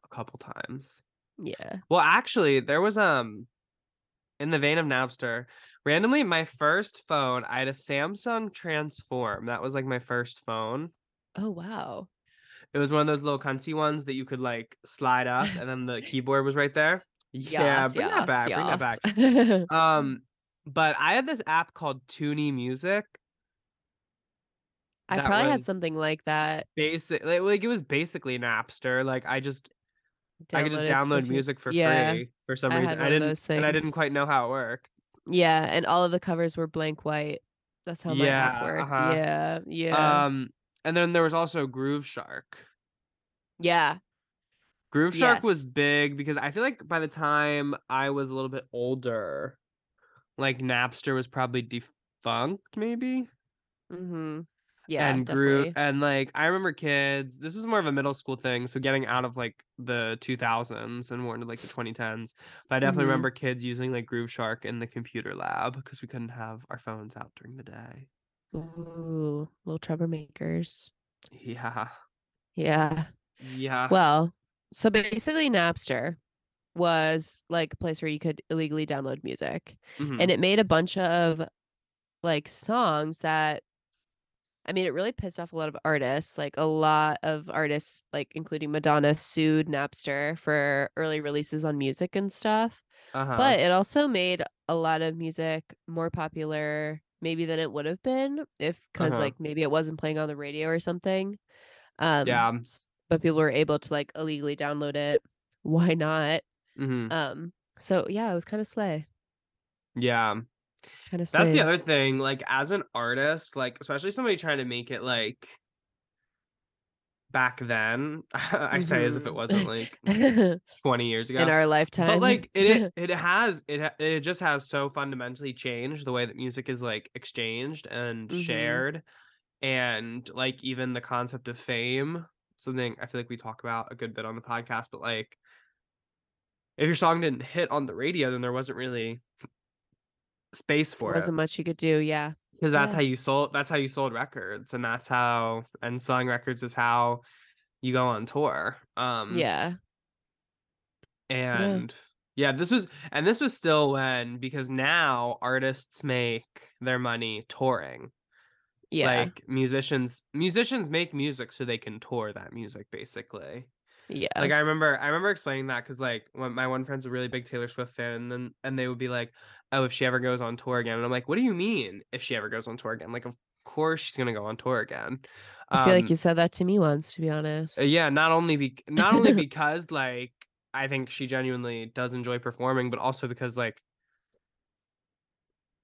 Speaker 1: a couple times.
Speaker 2: yeah.
Speaker 1: Well, actually, there was um in the vein of Napster, randomly my first phone, I had a Samsung Transform. That was like my first phone.
Speaker 2: Oh wow.
Speaker 1: It was one of those little cunty ones that you could like slide up and then the keyboard was right there. Yeah,
Speaker 2: Yes,
Speaker 1: bring that
Speaker 2: yes,
Speaker 1: back, bring that back. Um but I had this app called Toonie Music.
Speaker 2: I probably had something like that.
Speaker 1: Basically, like it was basically Napster. Like I just I could just
Speaker 2: download it, so
Speaker 1: download
Speaker 2: if you-
Speaker 1: music for
Speaker 2: yeah,
Speaker 1: free for some
Speaker 2: I
Speaker 1: reason. I didn't and I didn't quite know how it worked.
Speaker 2: Yeah, and all of the covers were blank white. That's how my app
Speaker 1: Yeah,
Speaker 2: worked.
Speaker 1: uh-huh.
Speaker 2: Yeah, yeah,
Speaker 1: Um and then there was also Grooveshark.
Speaker 2: yeah.
Speaker 1: Grooveshark was big because I feel like by the time I was a little bit older, like Napster was probably defunct, maybe.
Speaker 2: Mm-hmm. Yeah,
Speaker 1: and
Speaker 2: definitely.
Speaker 1: grew and like I remember kids. This was more of a middle school thing, so getting out of like the 2000s and more into like the 2010s. But I definitely
Speaker 2: Mhm.
Speaker 1: remember kids using like Grooveshark in the computer lab because we couldn't have our phones out during the day.
Speaker 2: Ooh, little troublemakers.
Speaker 1: Yeah,
Speaker 2: Yeah.
Speaker 1: yeah.
Speaker 2: Well, so basically Napster was like a place where you could illegally download music.
Speaker 1: Mhm.
Speaker 2: And it made a bunch of like songs that I mean, it really pissed off a lot of artists. Like a lot of artists, like including Madonna, sued Napster for early releases on music and stuff.
Speaker 1: uh-huh.
Speaker 2: But it also made a lot of music more popular, maybe than it would have been if, because
Speaker 1: Uh-huh.
Speaker 2: like maybe it wasn't playing on the radio or something. Um,
Speaker 1: Yeah.
Speaker 2: But people were able to like illegally download it. Why not?
Speaker 1: Mhm.
Speaker 2: Um. So yeah, it was kind of slay.
Speaker 1: yeah.
Speaker 2: Kind of
Speaker 1: That's the other thing. Like as an artist, like especially somebody trying to make it like back then. I say as if it wasn't like 20 years ago.
Speaker 2: In our lifetime.
Speaker 1: but like it, it it has it it just has so fundamentally changed the way that music is like exchanged and
Speaker 2: Mhm.
Speaker 1: shared and like even the concept of fame something i feel like we talk about a good bit on the podcast but like if your song didn't hit on the radio then there wasn't really space for it
Speaker 2: wasn't much you could do. Yeah.
Speaker 1: because that's
Speaker 2: yeah.
Speaker 1: how you sold that's how you sold records and that's how and selling records is how you go on tour um
Speaker 2: yeah.
Speaker 1: and yeah. this was and this was still when because now artists make their money touring
Speaker 2: Yeah.
Speaker 1: like musicians musicians make music so they can tour that music basically
Speaker 2: yeah.
Speaker 1: like i remember i remember explaining that because like when my one friend's a really big taylor swift fan and then and they would be like oh if she ever goes on tour again and i'm like what do you mean if she ever goes on tour again like of course she's gonna go on tour again
Speaker 2: I feel like
Speaker 1: Um,
Speaker 2: you said that to me once, to be honest.
Speaker 1: uh, yeah not only be not only because like i think she genuinely does enjoy performing but also because like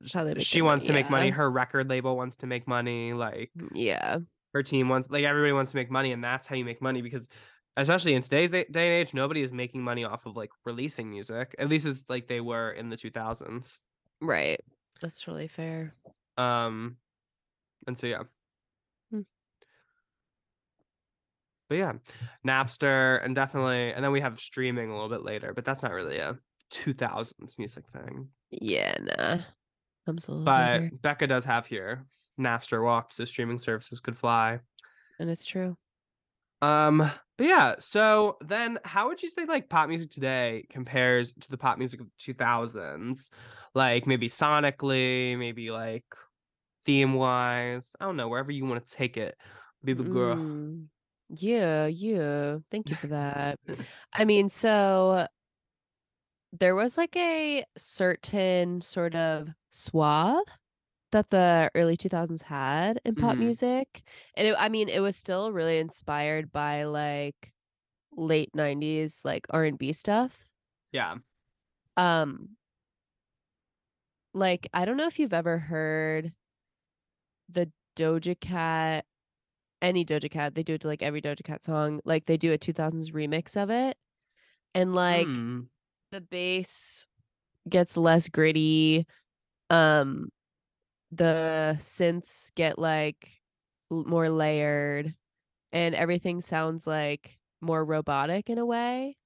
Speaker 2: That's how they make
Speaker 1: she wants to make money her record label wants to make money like
Speaker 2: Yeah.
Speaker 1: her team wants like everybody wants to make money and that's how you make money because especially in today's day and age nobody is making money off of like releasing music at least as like they were in the 2000s
Speaker 2: Right. That's really fair.
Speaker 1: um and so yeah
Speaker 2: Hmm.
Speaker 1: but yeah napster and definitely and then we have streaming a little bit later but that's not really a 2000s music thing
Speaker 2: Yeah, nah. Comes a little
Speaker 1: but
Speaker 2: later.
Speaker 1: becca does have here napster walked so streaming services could fly
Speaker 2: And it's true.
Speaker 1: Um, but yeah, so then how would you say like pop music today compares to the pop music of 2000s? Like maybe sonically, maybe like theme wise. I don't know, wherever you want to take it, baby girl.
Speaker 2: Mm, Yeah, yeah. Thank you for that. I mean, so there was like a certain sort of suave that the early 2000s had in pop
Speaker 1: Mhm.
Speaker 2: music. And it, I mean, it was still really inspired by like late 90s like R&B stuff.
Speaker 1: Yeah.
Speaker 2: Um like I don't know if you've ever heard the Doja Cat any Doja Cat, they do it to like every Doja Cat song. Like they do a 2000s remix of it. And like
Speaker 1: Mm,
Speaker 2: the bass gets less gritty. Um the synths get like more layered and everything sounds like more robotic in a way.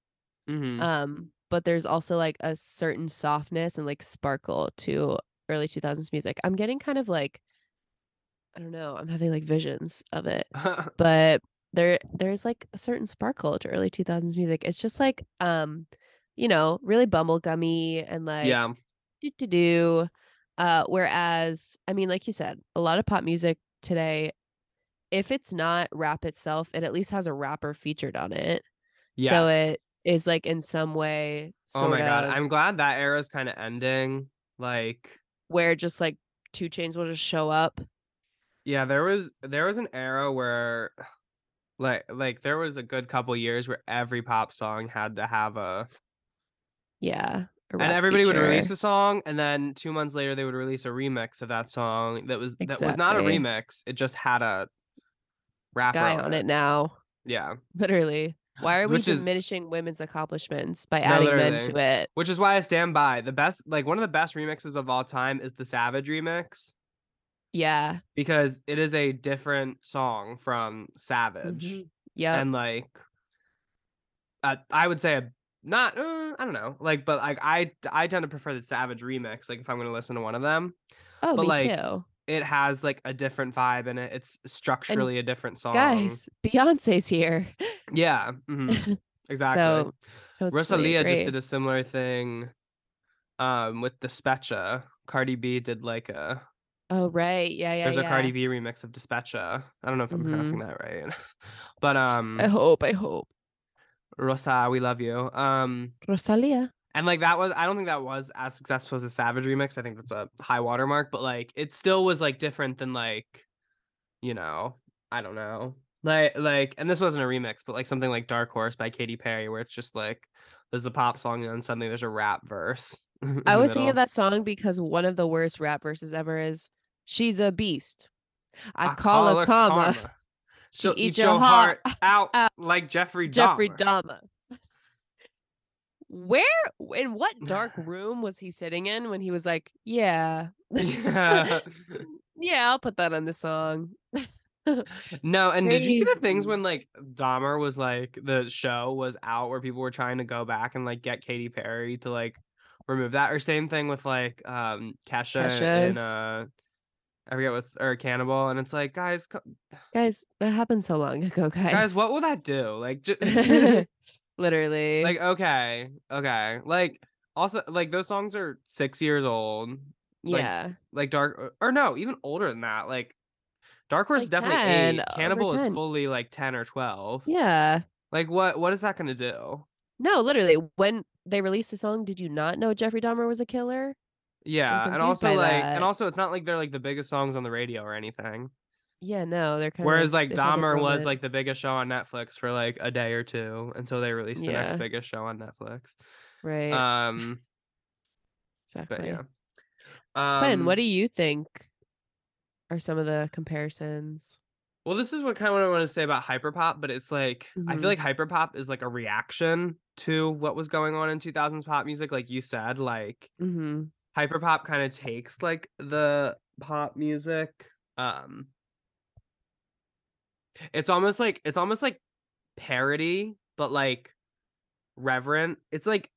Speaker 1: mhm.
Speaker 2: Um but there's also like a certain softness and like sparkle to early 2000s music. I'm getting kind of like I don't know, I'm having like visions of it. But there there's like a certain sparkle to early 2000s music. It's just like um you know, really bumblegummy and like
Speaker 1: yeah.
Speaker 2: do do do. Uh, whereas, I mean, like you said, a lot of pop music today, if it's not rap itself, it at least has a rapper featured on it. Yeah.
Speaker 1: So
Speaker 2: it is like in some way,
Speaker 1: Oh my god, I'm glad that era's kind of ending. Like
Speaker 2: where just like 2 Chainz will just show up.
Speaker 1: yeah, there was there was an era where Like like there was a good couple years where every pop song had to have a
Speaker 2: Yeah.
Speaker 1: And
Speaker 2: rap
Speaker 1: everybody would release a song and then 2 months later they would release a remix of that song that was that was not a remix. It just had a rapper
Speaker 2: guy on it now.
Speaker 1: Yeah.
Speaker 2: Literally. Why are we
Speaker 1: Which is-
Speaker 2: diminishing women's accomplishments by
Speaker 1: No,
Speaker 2: adding men to it?
Speaker 1: Which is why I stand by the best like one of the best remixes of all time is the Savage remix
Speaker 2: Yeah.
Speaker 1: because it is a different song from Savage.
Speaker 2: Mhm. Yep.
Speaker 1: and like uh, i would say a not uh, i don't know like but like i i tend to prefer the savage remix like if i'm gonna listen to one of them
Speaker 2: oh,
Speaker 1: but,
Speaker 2: me
Speaker 1: like,
Speaker 2: too.
Speaker 1: it has like a different vibe in it it's structurally a different song
Speaker 2: Guys, Beyonce's here.
Speaker 1: yeah mhm, exactly
Speaker 2: So, so really
Speaker 1: rosalia just did a similar thing um with the Despecha. cardi b did like a
Speaker 2: Oh right, yeah, yeah.
Speaker 1: there's
Speaker 2: yeah.
Speaker 1: a cardi b remix of Despecha. i don't know if i'm
Speaker 2: Mhm.
Speaker 1: pronouncing that right but um
Speaker 2: I hope, I hope.
Speaker 1: Rosa we love you um
Speaker 2: Rosalia.
Speaker 1: And like that was, I don't think that was as successful as a Savage remix. I think that's a high watermark, but like it still was like different than like, you know, I don't know, like like, and this wasn't a remix, but like something like Dark Horse by Katy Perry, where it's just like there's a pop song and then suddenly there's a rap verse.
Speaker 2: I was thinking of that song because one of the worst rap verses ever is "She's a beast." I, call, her karma.
Speaker 1: She'll
Speaker 2: She
Speaker 1: eat your heart out
Speaker 2: out.
Speaker 1: like Jeffrey Dahmer.
Speaker 2: Jeffrey Dahmer. Where in what dark room was he sitting in when he was like, "Yeah,
Speaker 1: yeah.
Speaker 2: yeah, I'll put that on the song."
Speaker 1: No, and did you see the things when like Dahmer was like the show was out where people were trying to go back and like get Katy Perry to like remove that or same thing with like um Kesha
Speaker 2: Kesha's.
Speaker 1: and uh I forget what's or Cannibal and it's like guys co-
Speaker 2: Guys, that happened so long ago, guys.
Speaker 1: guys what will that do like ju-
Speaker 2: Literally.
Speaker 1: like okay okay like also like those songs are 6 years old like,
Speaker 2: yeah.
Speaker 1: like dark or, or no even older than that like Dark Horse is definitely
Speaker 2: 10,
Speaker 1: eight.
Speaker 2: Uh,
Speaker 1: Cannibal is fully like 10 or 12
Speaker 2: Yeah.
Speaker 1: Like what what is that gonna do?
Speaker 2: No, literally. When they released the song, did you not know Jeffrey Dahmer was a killer?
Speaker 1: Yeah, and also like
Speaker 2: that.
Speaker 1: and also it's not like they're like the biggest songs on the radio or anything.
Speaker 2: Yeah, no, they're kind of
Speaker 1: Whereas
Speaker 2: of
Speaker 1: like Dahmer was like the biggest show on Netflix for like a day or two until they released the
Speaker 2: Yeah.
Speaker 1: next biggest show on Netflix.
Speaker 2: right.
Speaker 1: Um
Speaker 2: exactly.
Speaker 1: but yeah. Um
Speaker 2: Quinn, what do you think are some of the comparisons?
Speaker 1: Well, this is what kind of what I want to say about hyperpop, but it's like I
Speaker 2: Mhm.
Speaker 1: feel like hyperpop is like a reaction to what was going on in 2000s pop music like you said, like
Speaker 2: Mm-hmm.
Speaker 1: Hyperpop kind of takes like the pop music um it's almost like it's almost like parody but like reverent it's like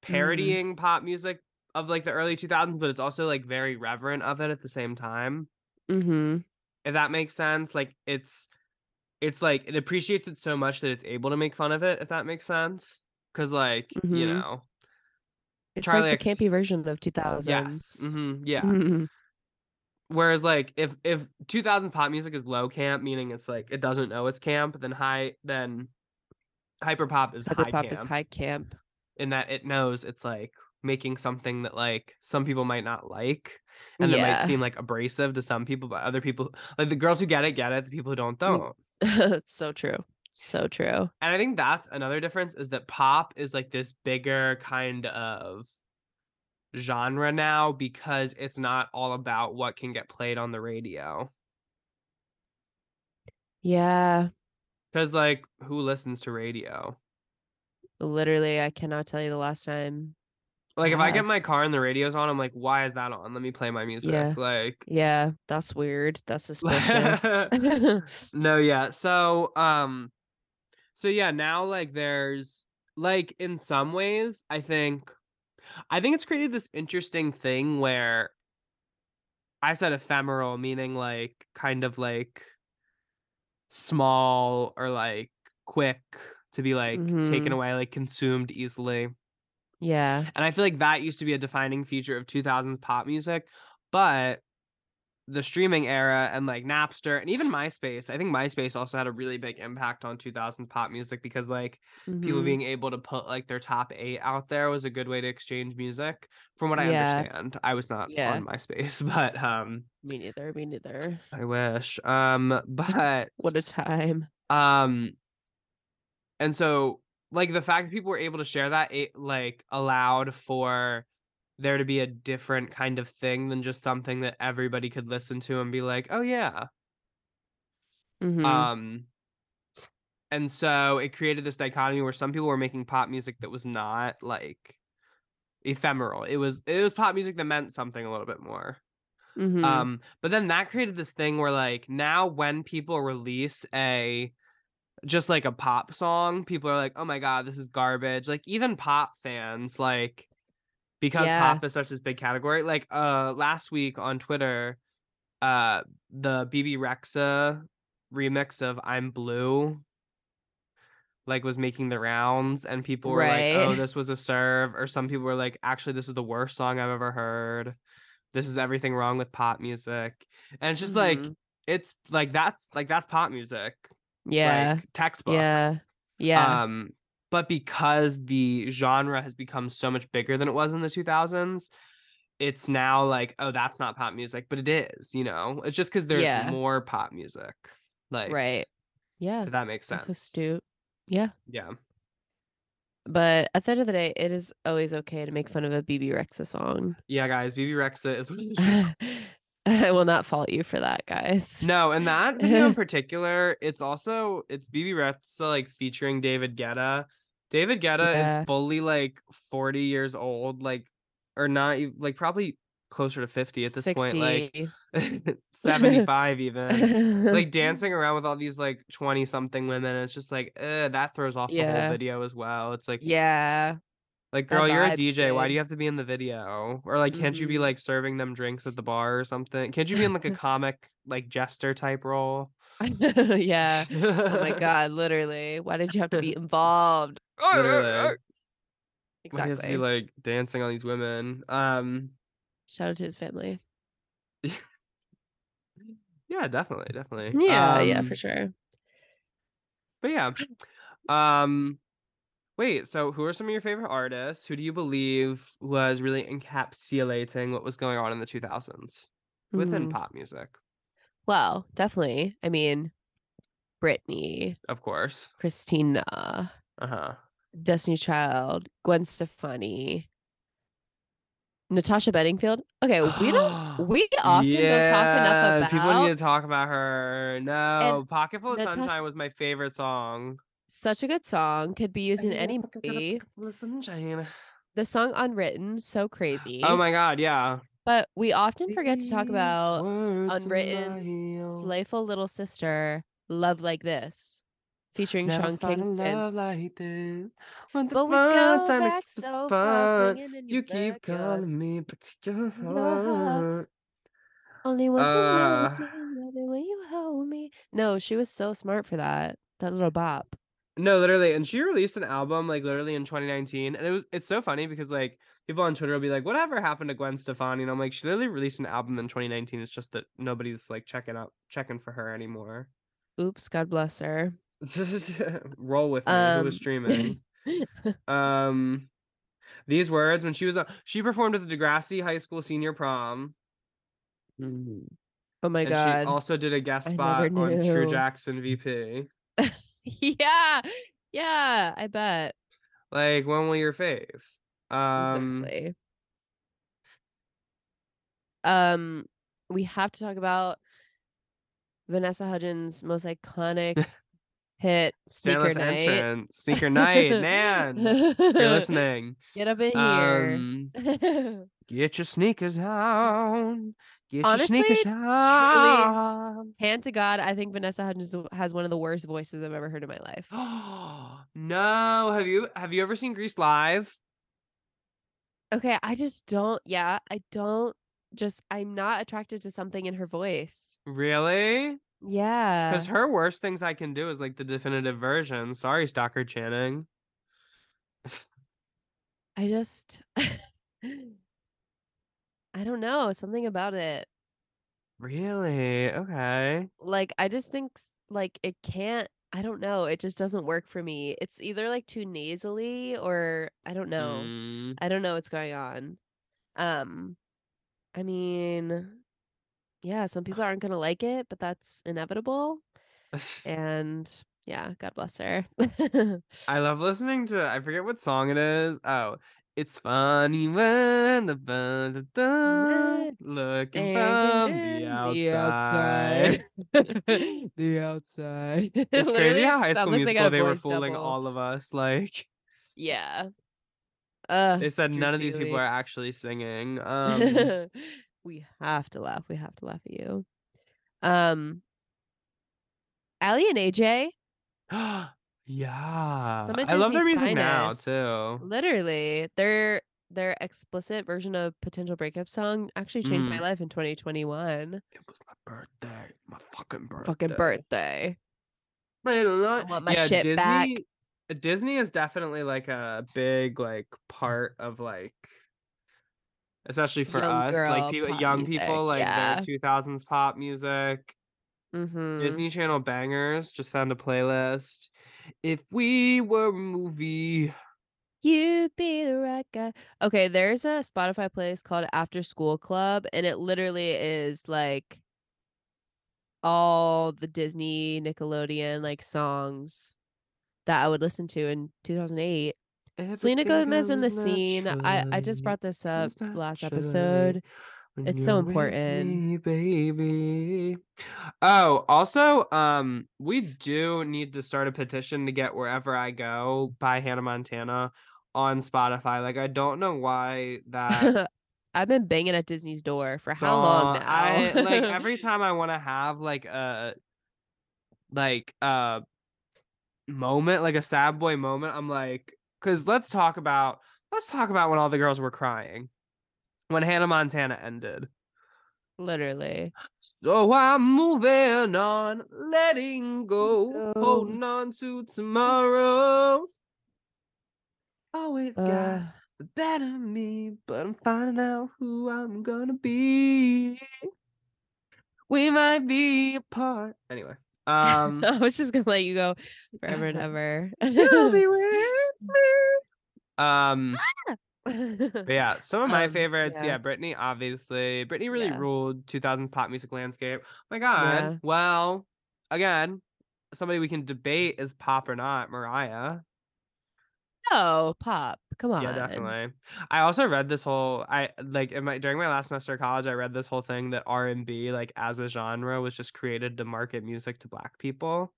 Speaker 1: parodying pop music of like the early 2000s but it's also like very reverent of it at the same time
Speaker 2: Mm-hmm.
Speaker 1: if that makes sense like it's it's like it appreciates it so much that it's able to make fun of it if that makes sense because like you
Speaker 2: Mhm.
Speaker 1: know
Speaker 2: It's
Speaker 1: Charli
Speaker 2: like the
Speaker 1: X-
Speaker 2: campy version of 2000s.
Speaker 1: yes hmm yeah
Speaker 2: Mhm.
Speaker 1: Whereas like if if 2000 pop music is low camp, meaning it's like it doesn't know it's camp, then high then hyper pop is
Speaker 2: hyper
Speaker 1: pop
Speaker 2: is high camp.
Speaker 1: in that it knows it's like making something that like some people might not like and that
Speaker 2: Yeah.
Speaker 1: might seem like abrasive to some people, but other people like the girls who get it get it, the people who don't don't.
Speaker 2: it's so true. So true.
Speaker 1: And I think that's another difference is that pop is like this bigger kind of genre now because it's not all about what can get played on the radio.
Speaker 2: Yeah.
Speaker 1: Because like who listens to radio?
Speaker 2: Literally, I cannot tell you the last time.
Speaker 1: Like if I get my car and the radio's on, I'm like, why is that on? Let me play my music.
Speaker 2: Yeah.
Speaker 1: Like
Speaker 2: Yeah, that's weird. That's suspicious.
Speaker 1: no, yeah. So um so yeah, now like there's like in some ways, I think I think it's created this interesting thing where I said ephemeral, meaning like kind of like small or like quick to be like taken
Speaker 2: Mhm.
Speaker 1: away, like consumed easily.
Speaker 2: yeah.
Speaker 1: And I feel like that used to be a defining feature of 2000s pop music, but the streaming era and like Napster and even MySpace, I think MySpace also had a really big impact on 2000s pop music because like people
Speaker 2: Mhm.
Speaker 1: being able to put like their top 8 out there was a good way to exchange music from what I
Speaker 2: Yeah.
Speaker 1: understand. I was not
Speaker 2: Yeah.
Speaker 1: on MySpace, but um
Speaker 2: Me neither. Me neither.
Speaker 1: I wish. Um but
Speaker 2: What a time.
Speaker 1: Um, and so like the fact that people were able to share that it like allowed for there to be a different kind of thing than just something that everybody could listen to and be like, oh yeah.
Speaker 2: Mhm.
Speaker 1: Um and so it created this dichotomy where some people were making pop music that was not like ephemeral. It was it was pop music that meant something a little bit more.
Speaker 2: Mhm.
Speaker 1: Um, but then that created this thing where like now when people release a just like a pop song, people are like, "Oh my god, this is garbage." Like even pop fans like because
Speaker 2: Yeah.
Speaker 1: pop is such this big category. Like uh last week on Twitter, uh the Bebe Rexha remix of I'm Blue like was making the rounds and people were like, "Oh, this was a serve," or some people were like, "Actually, this is the worst song I've ever heard." This is everything wrong with pop music. And it's just like
Speaker 2: Mhm.
Speaker 1: it's like that's like that's pop music.
Speaker 2: yeah.
Speaker 1: Like textbook.
Speaker 2: yeah. Yeah.
Speaker 1: Um but because the genre has become so much bigger than it was in the 2000s, it's now like, oh, that's not pop music, but it is, you know. It's just cuz there's
Speaker 2: Yeah.
Speaker 1: more pop music. Like
Speaker 2: right. Yeah.
Speaker 1: if that makes
Speaker 2: That's
Speaker 1: sense.
Speaker 2: astute. Yeah.
Speaker 1: Yeah.
Speaker 2: But at the end of the day, it is always okay to make fun of a Bebe Rexha song.
Speaker 1: Yeah, guys, Bebe Rexha is
Speaker 2: I will not fault you for that, guys.
Speaker 1: No, and that video in particular, it's also it's Bebe Rexha like featuring David Guetta. David Guetta
Speaker 2: Yeah.
Speaker 1: is fully like 40 years old, like or not like probably closer to 50 at this
Speaker 2: 60.
Speaker 1: point, like 75 even. Like dancing around with all these like 20 something women. It's just like uh, that throws off the whole video as well. It's like
Speaker 2: Yeah.
Speaker 1: like
Speaker 2: that
Speaker 1: girl, you're a DJ. Why do you have to be in the video? Or like can't you be
Speaker 2: Mhm.
Speaker 1: like serving them drinks at the bar or something? Can't you be in like a comic like jester type role?
Speaker 2: yeah. Oh my god, literally. Why did you have to be involved?
Speaker 1: Literally. Why do you to
Speaker 2: Exactly.
Speaker 1: be like dancing on these women. Um
Speaker 2: Shout out to his family.
Speaker 1: yeah, definitely, definitely.
Speaker 2: Yeah, yeah,
Speaker 1: Um,
Speaker 2: for sure.
Speaker 1: But yeah. Um wait, so who are some of your favorite artists? Who do you believe was really encapsulating what was going on in the 2000s within
Speaker 2: Mm.
Speaker 1: pop music?
Speaker 2: Well, definitely. I mean, Britney,
Speaker 1: Of course.
Speaker 2: Christina,
Speaker 1: Uh-huh.
Speaker 2: Destiny Child, Gwen Stefani, Natasha Bedingfield. Okay, we don't we often don't talk enough about
Speaker 1: people need to talk about her. No, Pocketful of
Speaker 2: Natasha-
Speaker 1: Sunshine was my favorite song.
Speaker 2: such a good song. Could be used in any movie.
Speaker 1: Of Sunshine.
Speaker 2: The song Unwritten, so crazy.
Speaker 1: Oh my god, yeah.
Speaker 2: But we often forget to talk about Unwritten's slayful little sister, Love Like This, featuring
Speaker 1: Never
Speaker 2: Sean Kingston.
Speaker 1: like this. When the
Speaker 2: But we go
Speaker 1: time
Speaker 2: back so far,
Speaker 1: fun,
Speaker 2: swinging in
Speaker 1: You keep calling me, but your
Speaker 2: heart.
Speaker 1: heart.
Speaker 2: Only one who knows
Speaker 1: Uh.
Speaker 2: me, when you hold me. No, she was so smart for that. That little bop.
Speaker 1: No, literally, and she released an album like literally in 2019, and it was it's so funny because like people on Twitter will be like, "Whatever happened to Gwen Stefani?" And I'm like, she literally released an album in 2019. It's just that nobody's like checking up checking for her anymore.
Speaker 2: Oops, God bless her.
Speaker 1: Roll with me. Who was
Speaker 2: Um,
Speaker 1: streaming? um, these words when she was on, she performed at the Degrassi High School senior prom.
Speaker 2: Oh my
Speaker 1: and
Speaker 2: god.
Speaker 1: she also did a guest spot on True. Jackson VP.
Speaker 2: yeah. Yeah, I bet.
Speaker 1: Like, when will your fave? Um,
Speaker 2: exactly. Um, we have to talk about Vanessa Hudgens' most iconic hit, Sneaker Night.
Speaker 1: sneaker night, man. You're listening.
Speaker 2: Get up in
Speaker 1: Um,
Speaker 2: here.
Speaker 1: get your sneakers on. Get
Speaker 2: Honestly,
Speaker 1: your sneakers on.
Speaker 2: Hand to God, I think Vanessa Hudgens has one of the worst voices I've ever heard in my life.
Speaker 1: Oh no, have you have you ever seen Grease live?
Speaker 2: Okay, I just don't. Yeah, I don't. Just I'm not attracted to something in her voice.
Speaker 1: Really?
Speaker 2: Yeah.
Speaker 1: Because her worst things I can do is like the definitive version. Sorry, Stockard Channing.
Speaker 2: I just I don't know, something about it.
Speaker 1: Really? Okay.
Speaker 2: Like I just think like it can't I don't know, it just doesn't work for me. It's either like too nasally or I don't know.
Speaker 1: Mm.
Speaker 2: I don't know what's going on. Um I mean yeah, some people aren't going to like it, but that's inevitable and Yeah, God bless her.
Speaker 1: I love listening to I forget what song it is. Oh, it's funny when the the dun, looking from the outside.
Speaker 2: the outside.
Speaker 1: It's crazy how High School Musical they were fooling
Speaker 2: all.
Speaker 1: all of us. Like
Speaker 2: Yeah. Uh,
Speaker 1: they said,
Speaker 2: Drew
Speaker 1: none of these people are actually singing. Um,
Speaker 2: we have to laugh. We have to laugh at you. Um, Aly and AJ,
Speaker 1: yeah,
Speaker 2: Some of
Speaker 1: I love their
Speaker 2: Disney's
Speaker 1: music now
Speaker 2: finest.
Speaker 1: too.
Speaker 2: literally, their their explicit version of potential breakup song actually changed my
Speaker 1: Mm.
Speaker 2: life in 2021.
Speaker 1: It was my birthday, my fucking birthday.
Speaker 2: Fucking birthday.
Speaker 1: Played a lot.
Speaker 2: I want my
Speaker 1: yeah,
Speaker 2: shit
Speaker 1: Disney,
Speaker 2: back.
Speaker 1: Disney is definitely like a big like part of like, especially for
Speaker 2: Young
Speaker 1: us, like people,
Speaker 2: pop
Speaker 1: young
Speaker 2: music,
Speaker 1: people, like
Speaker 2: yeah.
Speaker 1: their two thousands pop music.
Speaker 2: Mm-hmm.
Speaker 1: Disney Channel bangers. Just found a playlist. If we were a movie,
Speaker 2: You'd be the right guy. Okay, there's a Spotify playlist called After School Club, and it literally is like all the Disney, Nickelodeon like songs that I would listen to in 2008. Selena Gomez in the scene. I I just brought this up last
Speaker 1: naturally
Speaker 2: episode.
Speaker 1: When
Speaker 2: It's so important.
Speaker 1: me, baby. Oh, also, um, we do need to start a petition to get wherever I go by Hannah Montana on Spotify. Like, I don't know why that.
Speaker 2: I've been banging at Disney's door for how long now?
Speaker 1: I like every time I want to have like a like a moment, like a sad boy moment. I'm like, because let's talk about let's talk about when all the girls were crying when Hannah Montana ended.
Speaker 2: literally.
Speaker 1: So I'm moving on, letting go,
Speaker 2: Go.
Speaker 1: holding on to tomorrow. Always got
Speaker 2: Uh,
Speaker 1: the better me, but I'm finding out who I'm gonna be. We might be apart. Anyway, um,
Speaker 2: I was just gonna let you go forever and ever.
Speaker 1: you'll be with me. Um, but yeah, some of my
Speaker 2: Um,
Speaker 1: favorites.
Speaker 2: yeah.
Speaker 1: Yeah. Britney, obviously. Britney really
Speaker 2: Yeah.
Speaker 1: ruled 2000s pop music landscape. Oh my God.
Speaker 2: Yeah.
Speaker 1: Well, again, somebody we can debate is pop or not. Mariah.
Speaker 2: oh, pop. Come on.
Speaker 1: Yeah, definitely. I also read this whole I like in my during my last semester of college, I read this whole thing that R and B, like as a genre, was just created to market music to black people.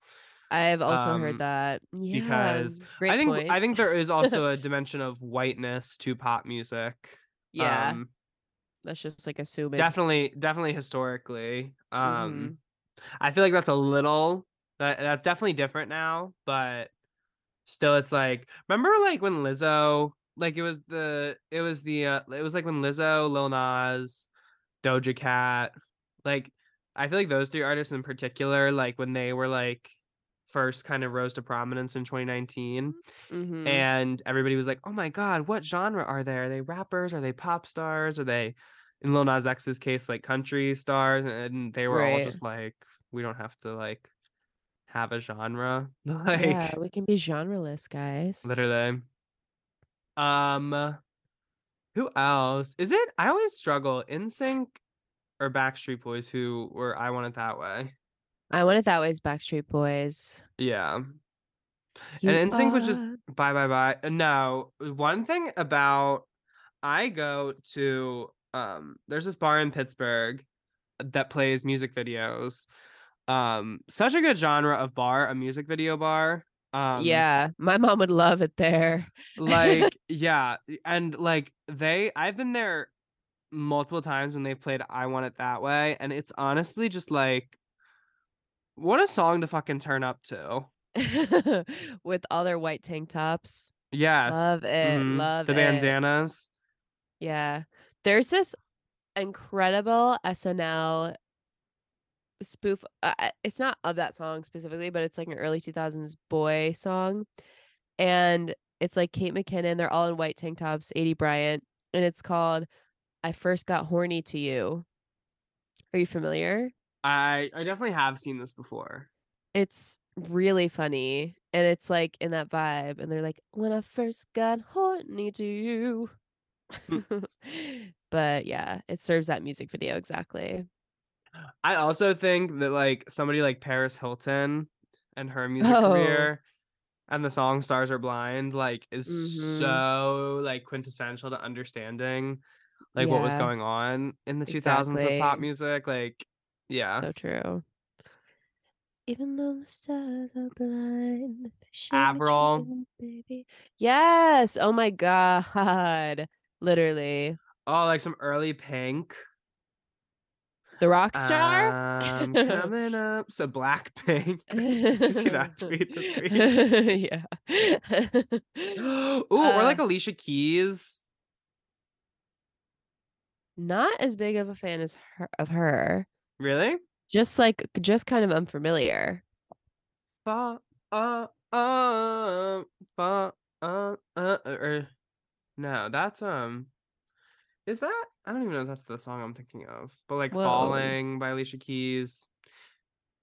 Speaker 2: I've also
Speaker 1: Um,
Speaker 2: heard that. Yeah.
Speaker 1: because I think
Speaker 2: point.
Speaker 1: I think there is also a dimension of whiteness to pop music.
Speaker 2: yeah,
Speaker 1: Um,
Speaker 2: that's just like assuming.
Speaker 1: definitely, definitely historically. Um,
Speaker 2: Mhm.
Speaker 1: I feel like that's a little that that's definitely different now, but still, it's like remember like when Lizzo, like it was the it was the uh, it was like when Lizzo, Lil Nas, Doja Cat, like I feel like those three artists in particular, like when they were like first kind of rose to prominence in 2019
Speaker 2: Mhm.
Speaker 1: and everybody was like, "Oh my god, what genre are they? Are they rappers? Are they pop stars? Are they?" In Lil Nas X's case, like country stars, and they were all just like, "We don't have to like have a genre." Like
Speaker 2: yeah, we can be genreless, guys.
Speaker 1: literally. Um, who else is it? I always struggle. NSYNC or Backstreet Boys, who were I Want It That Way.
Speaker 2: I want it that way. Is Backstreet Boys.
Speaker 1: Yeah.
Speaker 2: You
Speaker 1: and NSYNC was just bye bye bye. Uh, No, one thing about I go to um there's this bar in Pittsburgh that plays music videos. Um such a good genre of bar, a music video bar. Um
Speaker 2: yeah, my mom would love it there.
Speaker 1: like yeah, and like they I've been there multiple times when they've played I Want It That Way and it's honestly just like what a song to fucking turn up to.
Speaker 2: with all their white tank tops.
Speaker 1: Yes.
Speaker 2: Love it.
Speaker 1: mhm,
Speaker 2: Love
Speaker 1: the
Speaker 2: it.
Speaker 1: bandanas.
Speaker 2: Yeah. There's this incredible SNL spoof. Uh, uh, it's not of that song specifically, but it's like an early 2000s boy song. And it's like Kate McKinnon. They're all in white tank tops, Aidy Bryant. And it's called I First Got Horny to You. Are you familiar?
Speaker 1: I I definitely have seen this before.
Speaker 2: It's really funny. And it's like in that vibe. And they're like, when I first got horny to you. but yeah, it serves that music video exactly.
Speaker 1: I also think that like somebody like Paris Hilton and her music
Speaker 2: Oh.
Speaker 1: career and the song Stars Are Blind like is
Speaker 2: Mhm.
Speaker 1: so like quintessential to understanding like what was going on in the 2000s of pop music like yeah
Speaker 2: So true. Even though the stars are blind,
Speaker 1: Avril.
Speaker 2: baby. Yes. Oh my god. Literally.
Speaker 1: oh like some early pink
Speaker 2: The rock star.
Speaker 1: um, coming up so Blackpink you see that tweet this week
Speaker 2: yeah.
Speaker 1: Ooh, or like
Speaker 2: Uh,
Speaker 1: Alicia Keys
Speaker 2: Not as big of a fan as her of her.
Speaker 1: Really
Speaker 2: Just like just kind of unfamiliar.
Speaker 1: Fa uh uh fa uh uh or no, that's um is that I don't even know if that's the song I'm thinking of. But like
Speaker 2: Whoa.
Speaker 1: Falling by Alicia Keys,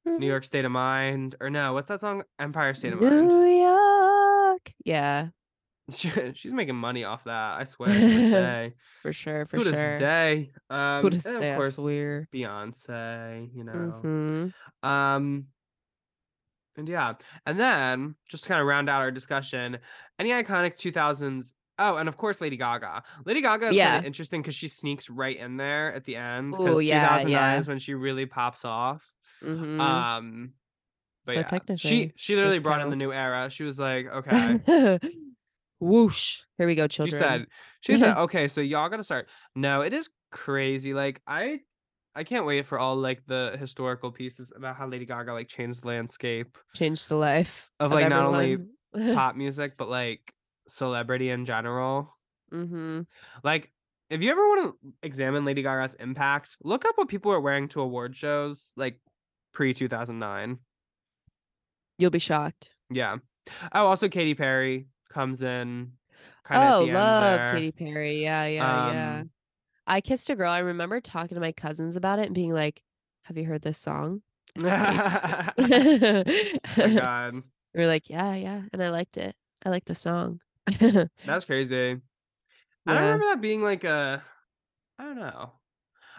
Speaker 1: New York State of Mind, or no, what's that song? Empire State of Mind.
Speaker 2: New York. Yeah,
Speaker 1: She- She's making money off that, I swear. To this day.
Speaker 2: for sure, for
Speaker 1: To this
Speaker 2: sure.
Speaker 1: day. Um
Speaker 2: To this
Speaker 1: and
Speaker 2: day,
Speaker 1: of course
Speaker 2: swear.
Speaker 1: Beyonce, you know.
Speaker 2: Mhm.
Speaker 1: Um, and yeah, and then just to kind of round out our discussion, any iconic 2000s. Oh, and of course, Lady Gaga. Lady Gaga is kind of interesting because she sneaks right in there at the end because
Speaker 2: yeah,
Speaker 1: 2009
Speaker 2: yeah.
Speaker 1: is when she really pops off.
Speaker 2: Mhm.
Speaker 1: Um, but
Speaker 2: So
Speaker 1: yeah,
Speaker 2: technically,
Speaker 1: she she literally
Speaker 2: she's
Speaker 1: brought in the new era. She was like, okay.
Speaker 2: Whoosh. Here we go, children.
Speaker 1: She said, she said, okay, so y'all gotta start. No, it is crazy. Like I, I can't wait for all like the historical pieces about how Lady Gaga like changed the landscape
Speaker 2: changed the life
Speaker 1: of, like, not only pop music, but like celebrity in general.
Speaker 2: mm-hmm.
Speaker 1: Like, if you ever want to examine Lady Gaga's impact, look up what people were wearing to award shows like pre 2009.
Speaker 2: You'll be shocked.
Speaker 1: Yeah. Oh, also Katy Perry comes in. Kind of
Speaker 2: Oh, love. Katy Perry. Yeah, yeah, yeah.
Speaker 1: Um,
Speaker 2: I kissed a girl. I remember talking to my cousins about it and being like, "Have you heard this song?"
Speaker 1: Oh god,
Speaker 2: We are like, "Yeah, yeah," and I liked it. I liked the song.
Speaker 1: that's crazy. I don't remember that being like a. I don't know.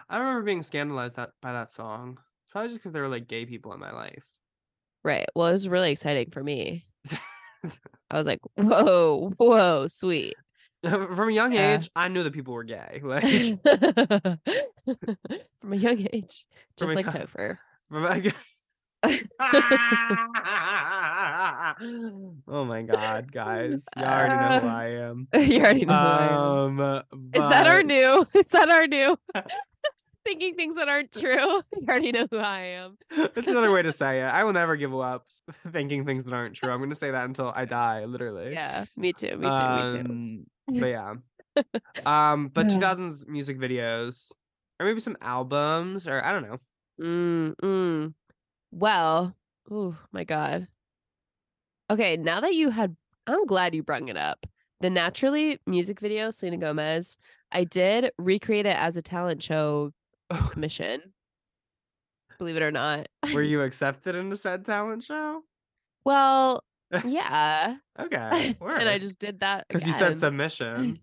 Speaker 1: I remember being scandalized that by that song. It's probably just because there were like gay people in my life.
Speaker 2: Right. Well, it was really exciting for me. I was like, "Whoa, whoa, sweet."
Speaker 1: From a young
Speaker 2: Yeah.
Speaker 1: age, I knew that people were gay. Like,
Speaker 2: From a young age, just like
Speaker 1: young-
Speaker 2: Topher.
Speaker 1: oh my god, guys! You already know who I am.
Speaker 2: you already know. who I am.
Speaker 1: Um,
Speaker 2: Is that our new? Is that our new? Thinking things that aren't true. You already know who I am.
Speaker 1: That's another way to say it. I will never give up thinking things that aren't true. I'm going to say that until I die, literally.
Speaker 2: Yeah, me too. Me too. me too.
Speaker 1: Um, But yeah. Um, but
Speaker 2: Yeah.
Speaker 1: 2000s music videos, or maybe some albums, or I don't know.
Speaker 2: Mm, mm. Well, oh my god. Okay, now that you had, I'm glad you brung it up. The Naturally music video, Selena Gomez. I did recreate it as a talent show submission. Believe it or not.
Speaker 1: Were you accepted into said talent show?
Speaker 2: Well, yeah.
Speaker 1: Okay.
Speaker 2: and I just did that
Speaker 1: because you said submission.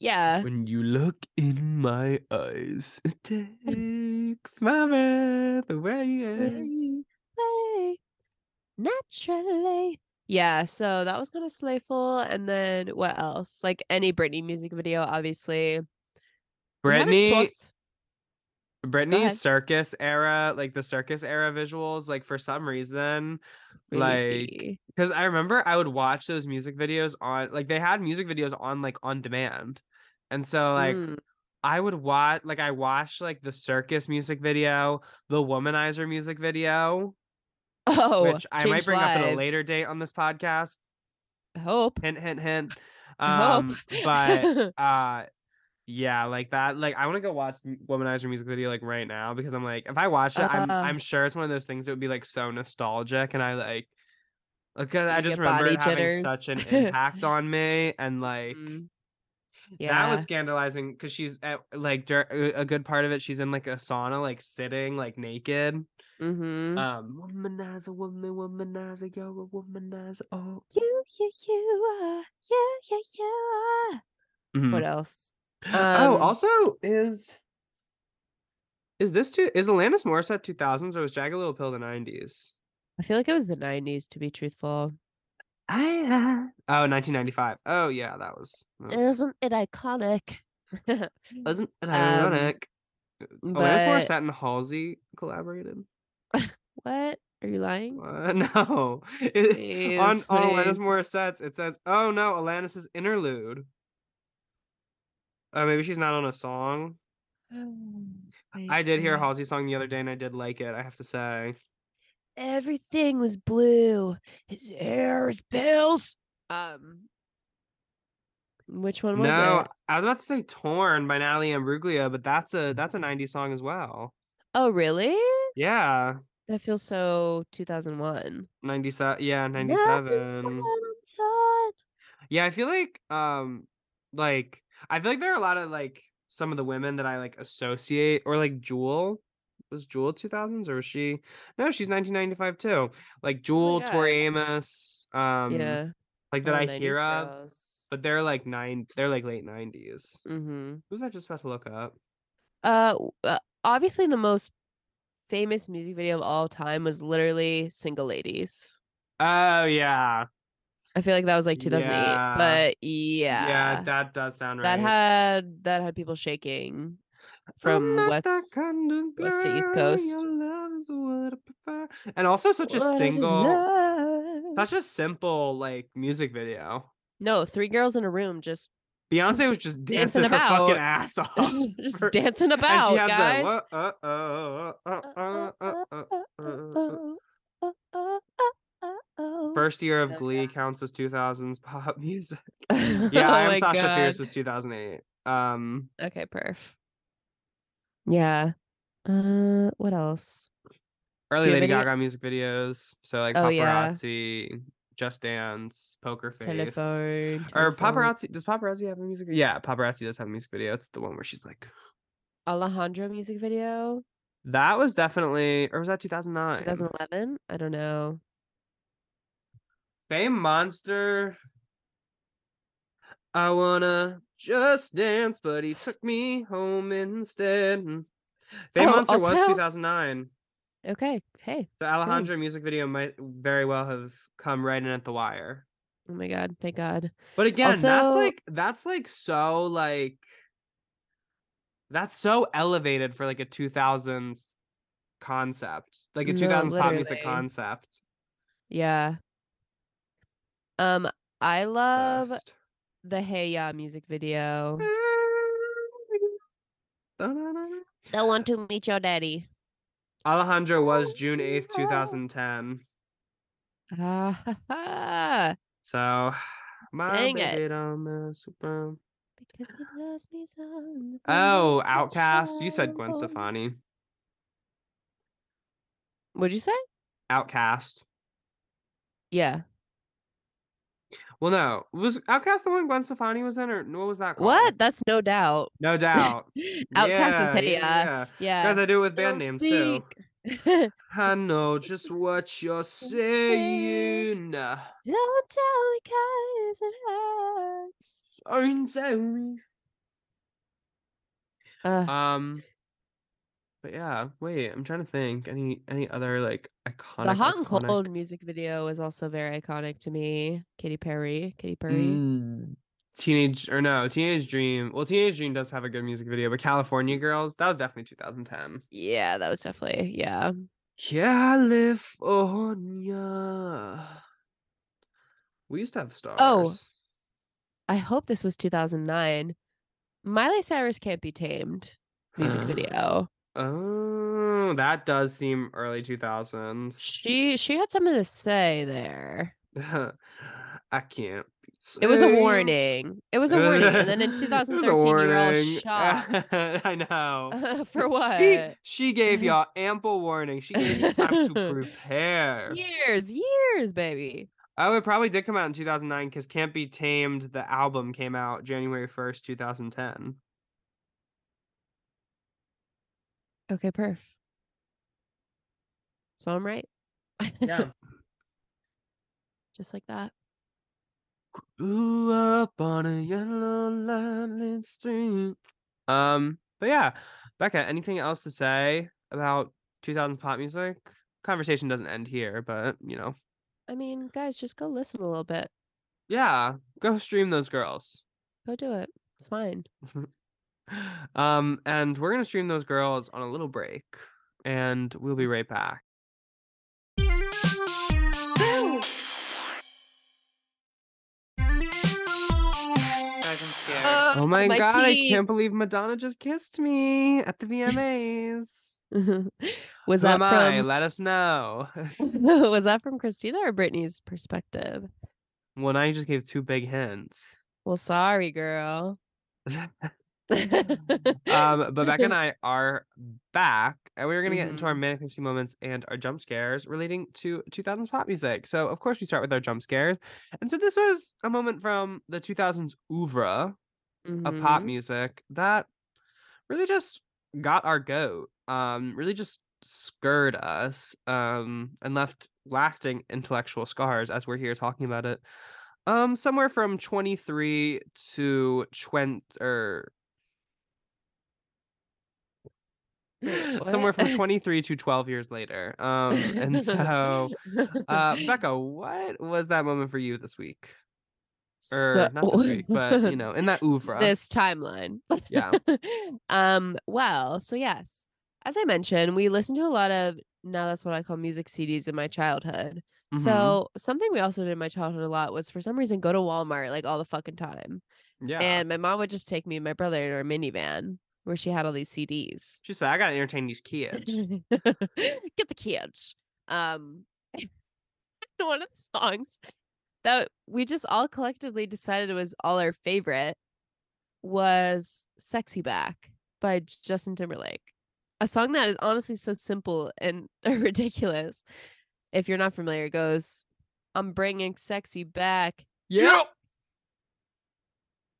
Speaker 2: yeah.
Speaker 1: when you look in my eyes, it takes my breath away.
Speaker 2: Way, naturally. Yeah, so that was kind of slayful. And then what else? Like any Britney music video, obviously. We haven't
Speaker 1: Britney,
Speaker 2: talked-
Speaker 1: Britney's circus era, like the circus era visuals, like for some reason, like because I remember I would watch those music videos on like they had music videos on like on demand. And so like
Speaker 2: Mm,
Speaker 1: I would watch like I watched like the circus music video, the womanizer music video,
Speaker 2: oh,
Speaker 1: which I might bring up at a later date on this podcast.
Speaker 2: Hope.
Speaker 1: Hint hint hint. Um but uh yeah like that like i want to go watch womanizer music video like right now because i'm like if i watch it i'm
Speaker 2: Uh.
Speaker 1: i'm sure it's one of those things that would be like so nostalgic and i like because i just remember it having
Speaker 2: jitters.
Speaker 1: such an impact on me and like
Speaker 2: Mm,
Speaker 1: that was scandalizing because she's at like dur- a good part of it she's in like a sauna like sitting like naked
Speaker 2: mm-hmm.
Speaker 1: um womanizer woman womanizer you're a womanizer oh
Speaker 2: you, you, you are. You, you, you are.
Speaker 1: Mhm.
Speaker 2: What else?
Speaker 1: Oh,
Speaker 2: Um,
Speaker 1: also is is this too is Alanis Morissette two thousands or was Jagged Little Pill the nineties?
Speaker 2: I feel like it was the 90s to be truthful.
Speaker 1: I had oh 1995. Oh yeah, that was. that was-
Speaker 2: Isn't it iconic?
Speaker 1: Isn't it
Speaker 2: Um,
Speaker 1: ironic? Alanis
Speaker 2: but
Speaker 1: Morissette and Halsey collaborated.
Speaker 2: what? Are you lying?
Speaker 1: Uh, no, It- on
Speaker 2: Please,
Speaker 1: on Alanis. Morissette's it says, "Oh no, Alanis's interlude." Oh, maybe she's not on a song. I did hear a Halsey song the other day, and I did like it. I have to say.
Speaker 2: Everything was blue. His hair is pills. Um, which one was
Speaker 1: no,
Speaker 2: it?
Speaker 1: I was about to say "Torn" by Natalie Imbruglia, but that's a that's a '90s song as well.
Speaker 2: Oh, really?
Speaker 1: Yeah,
Speaker 2: That feels so 2001.
Speaker 1: '97. Yeah, '97. Yeah, I feel like um like I feel like there are a lot of like some of the women that I like associate or like Jewel. Was Jewel 2000s or was she? No, she's 1995 too. Like Jewel, Tori Amos, um
Speaker 2: yeah.
Speaker 1: like that
Speaker 2: all
Speaker 1: I
Speaker 2: 90s
Speaker 1: hear of,
Speaker 2: girls.
Speaker 1: but they're like nine they're like late 90s.
Speaker 2: Mm-hmm.
Speaker 1: Who's that just about to look up?
Speaker 2: Uh, uh, obviously the most famous music video of all time was literally "Single Ladies."
Speaker 1: Oh yeah.
Speaker 2: I feel like that was like 2008,
Speaker 1: Yeah.
Speaker 2: but yeah,
Speaker 1: Yeah, that does sound right.
Speaker 2: that had that had people shaking from west.
Speaker 1: kind of
Speaker 2: west to east coast.
Speaker 1: your love is what I prefer. And also such a
Speaker 2: What I
Speaker 1: single such a simple like music video.
Speaker 2: No, three girls in a room just
Speaker 1: Beyonce was just dancing,
Speaker 2: Dancing
Speaker 1: her fucking ass off.
Speaker 2: just
Speaker 1: for-
Speaker 2: dancing about, guys.
Speaker 1: First year of
Speaker 2: So
Speaker 1: Glee
Speaker 2: yeah.
Speaker 1: counts as 2000s pop music.
Speaker 2: oh
Speaker 1: Yeah, I am
Speaker 2: my
Speaker 1: Sasha Fierce
Speaker 2: God.
Speaker 1: was 2008. Um,
Speaker 2: Okay, perf. Yeah. Uh, what else?
Speaker 1: early Lady
Speaker 2: any-
Speaker 1: Gaga music videos. So like
Speaker 2: Oh, yeah.
Speaker 1: paparazzi, Just Dance, Poker Face.
Speaker 2: Telephone.
Speaker 1: Or
Speaker 2: telephone.
Speaker 1: paparazzi does paparazzi have a music video? Yeah, paparazzi does have a music video. It's the one where she's like
Speaker 2: Alejandro music video.
Speaker 1: that was definitely or was that 2009?
Speaker 2: 2011. I don't know.
Speaker 1: Fame Monster. I wanna just dance, but he took me home instead. Fame
Speaker 2: Oh,
Speaker 1: Monster was 2009.
Speaker 2: Okay. Hey.
Speaker 1: The Alejandro music video might very well have come right in at the wire.
Speaker 2: Oh my God. Thank God.
Speaker 1: But again, that's like that's like so like that's so elevated for like a 2000s concept. Like a
Speaker 2: No,
Speaker 1: 2000s pop music concept.
Speaker 2: Yeah. Um, I love
Speaker 1: Best.
Speaker 2: the Hey Ya music video. I want to meet your daddy.
Speaker 1: Alejandro was June 8th, 2010.
Speaker 2: Ah, ha, ha.
Speaker 1: So, my
Speaker 2: Dang it.
Speaker 1: baby don't mess around.
Speaker 2: Because he loves me so.
Speaker 1: Oh, OutKast. You said Gwen. Stefani.
Speaker 2: What'd you say?
Speaker 1: OutKast.
Speaker 2: Yeah.
Speaker 1: Well, no. Was OutKast the one Gwen Stefani was in, or what was that called?
Speaker 2: What? That's no doubt.
Speaker 1: No doubt.
Speaker 2: OutKast is
Speaker 1: Yeah,
Speaker 2: Hey Ya.
Speaker 1: yeah.
Speaker 2: Yeah.
Speaker 1: Guys, I do it with band
Speaker 2: Don't
Speaker 1: names too. I know just what you're saying.
Speaker 2: Don't tell me cause it hurts.
Speaker 1: I'm sorry.
Speaker 2: Uh,
Speaker 1: Um, but yeah, wait, I'm trying to think. Any any other like iconic?
Speaker 2: the hot and
Speaker 1: iconic-
Speaker 2: cold music video is also very iconic to me. Katy Perry. Katy Perry.
Speaker 1: Mm, Teenage or no, Teenage Dream. Well, Teenage Dream does have a good music video, but California Girls, that was definitely 2010.
Speaker 2: Yeah, that was definitely yeah.
Speaker 1: California. We used to have stars.
Speaker 2: Oh. I hope this was 2009. Miley Cyrus can't be tamed. Music video.
Speaker 1: Oh, that does seem early 2000s.
Speaker 2: She she had something to say there.
Speaker 1: I can't.
Speaker 2: It was a warning. It was a warning. And then in
Speaker 1: It was a
Speaker 2: 2013, you were all shocked.
Speaker 1: I know.
Speaker 2: For what?
Speaker 1: She, she gave y'all ample warning. She gave you time to prepare.
Speaker 2: Years, years, baby.
Speaker 1: Oh, it probably did come out in 2009 because Can't Be Tamed, the album came out January 1st, 2010.
Speaker 2: Okay, perf. So I'm right.
Speaker 1: Yeah.
Speaker 2: Just like that.
Speaker 1: Grew up on a yellow line street. Um, but yeah, Becca, anything else to say about 2000s pop music? conversation doesn't end here, but you know,
Speaker 2: I mean, guys, just go listen a little bit.
Speaker 1: yeah, go stream those girls.
Speaker 2: Go do it. It's fine.
Speaker 1: um, and we're gonna stream those girls on a little break, and we'll be right back.
Speaker 3: Guys,
Speaker 1: Oh my, god, I can't believe Madonna just kissed me at the VMAs.
Speaker 2: was
Speaker 1: Who
Speaker 2: that
Speaker 1: am I?
Speaker 2: from
Speaker 1: Let us know.
Speaker 2: was that from Christina or Britney's perspective?
Speaker 1: well, now you just gave two big hints.
Speaker 2: Well, sorry, girl.
Speaker 1: Um, but Becca and I are back, and we are going to get into our
Speaker 2: Mhm.
Speaker 1: manic pixie moments and our jump scares relating to 2000s pop music. So, of course, we start with our jump scares. And so, this was a moment from the 2000s oeuvre of pop
Speaker 2: Mhm.
Speaker 1: music that really just got our goat. Um, really just scared us. Um, and left lasting intellectual scars as we're here talking about it. Um, somewhere from 23 to 20 or
Speaker 2: Wait,
Speaker 1: somewhere from 23 to 12 years later. Um, and so, uh, Becca, what was that moment for you this week? Or
Speaker 2: So-
Speaker 1: not this week, but you know, in that oeuvre.
Speaker 2: this timeline.
Speaker 1: Yeah.
Speaker 2: um. Well, so yes, as I mentioned, we listened to a lot of now that's what I call music CDs in my childhood.
Speaker 1: Mhm.
Speaker 2: So something we also did in my childhood a lot was for some reason go to Walmart like all the fucking time,
Speaker 1: yeah.
Speaker 2: and my mom would just take me and my brother in our minivan where she had all these CDs.
Speaker 1: she said, I gotta entertain these kids.
Speaker 2: Get the kids. Um, one of the songs that we just all collectively decided was all our favorite was "Sexy Back" by Justin Timberlake. A song that is honestly so simple and ridiculous. If you're not familiar, it goes, "I'm bringing sexy back."
Speaker 1: yeah.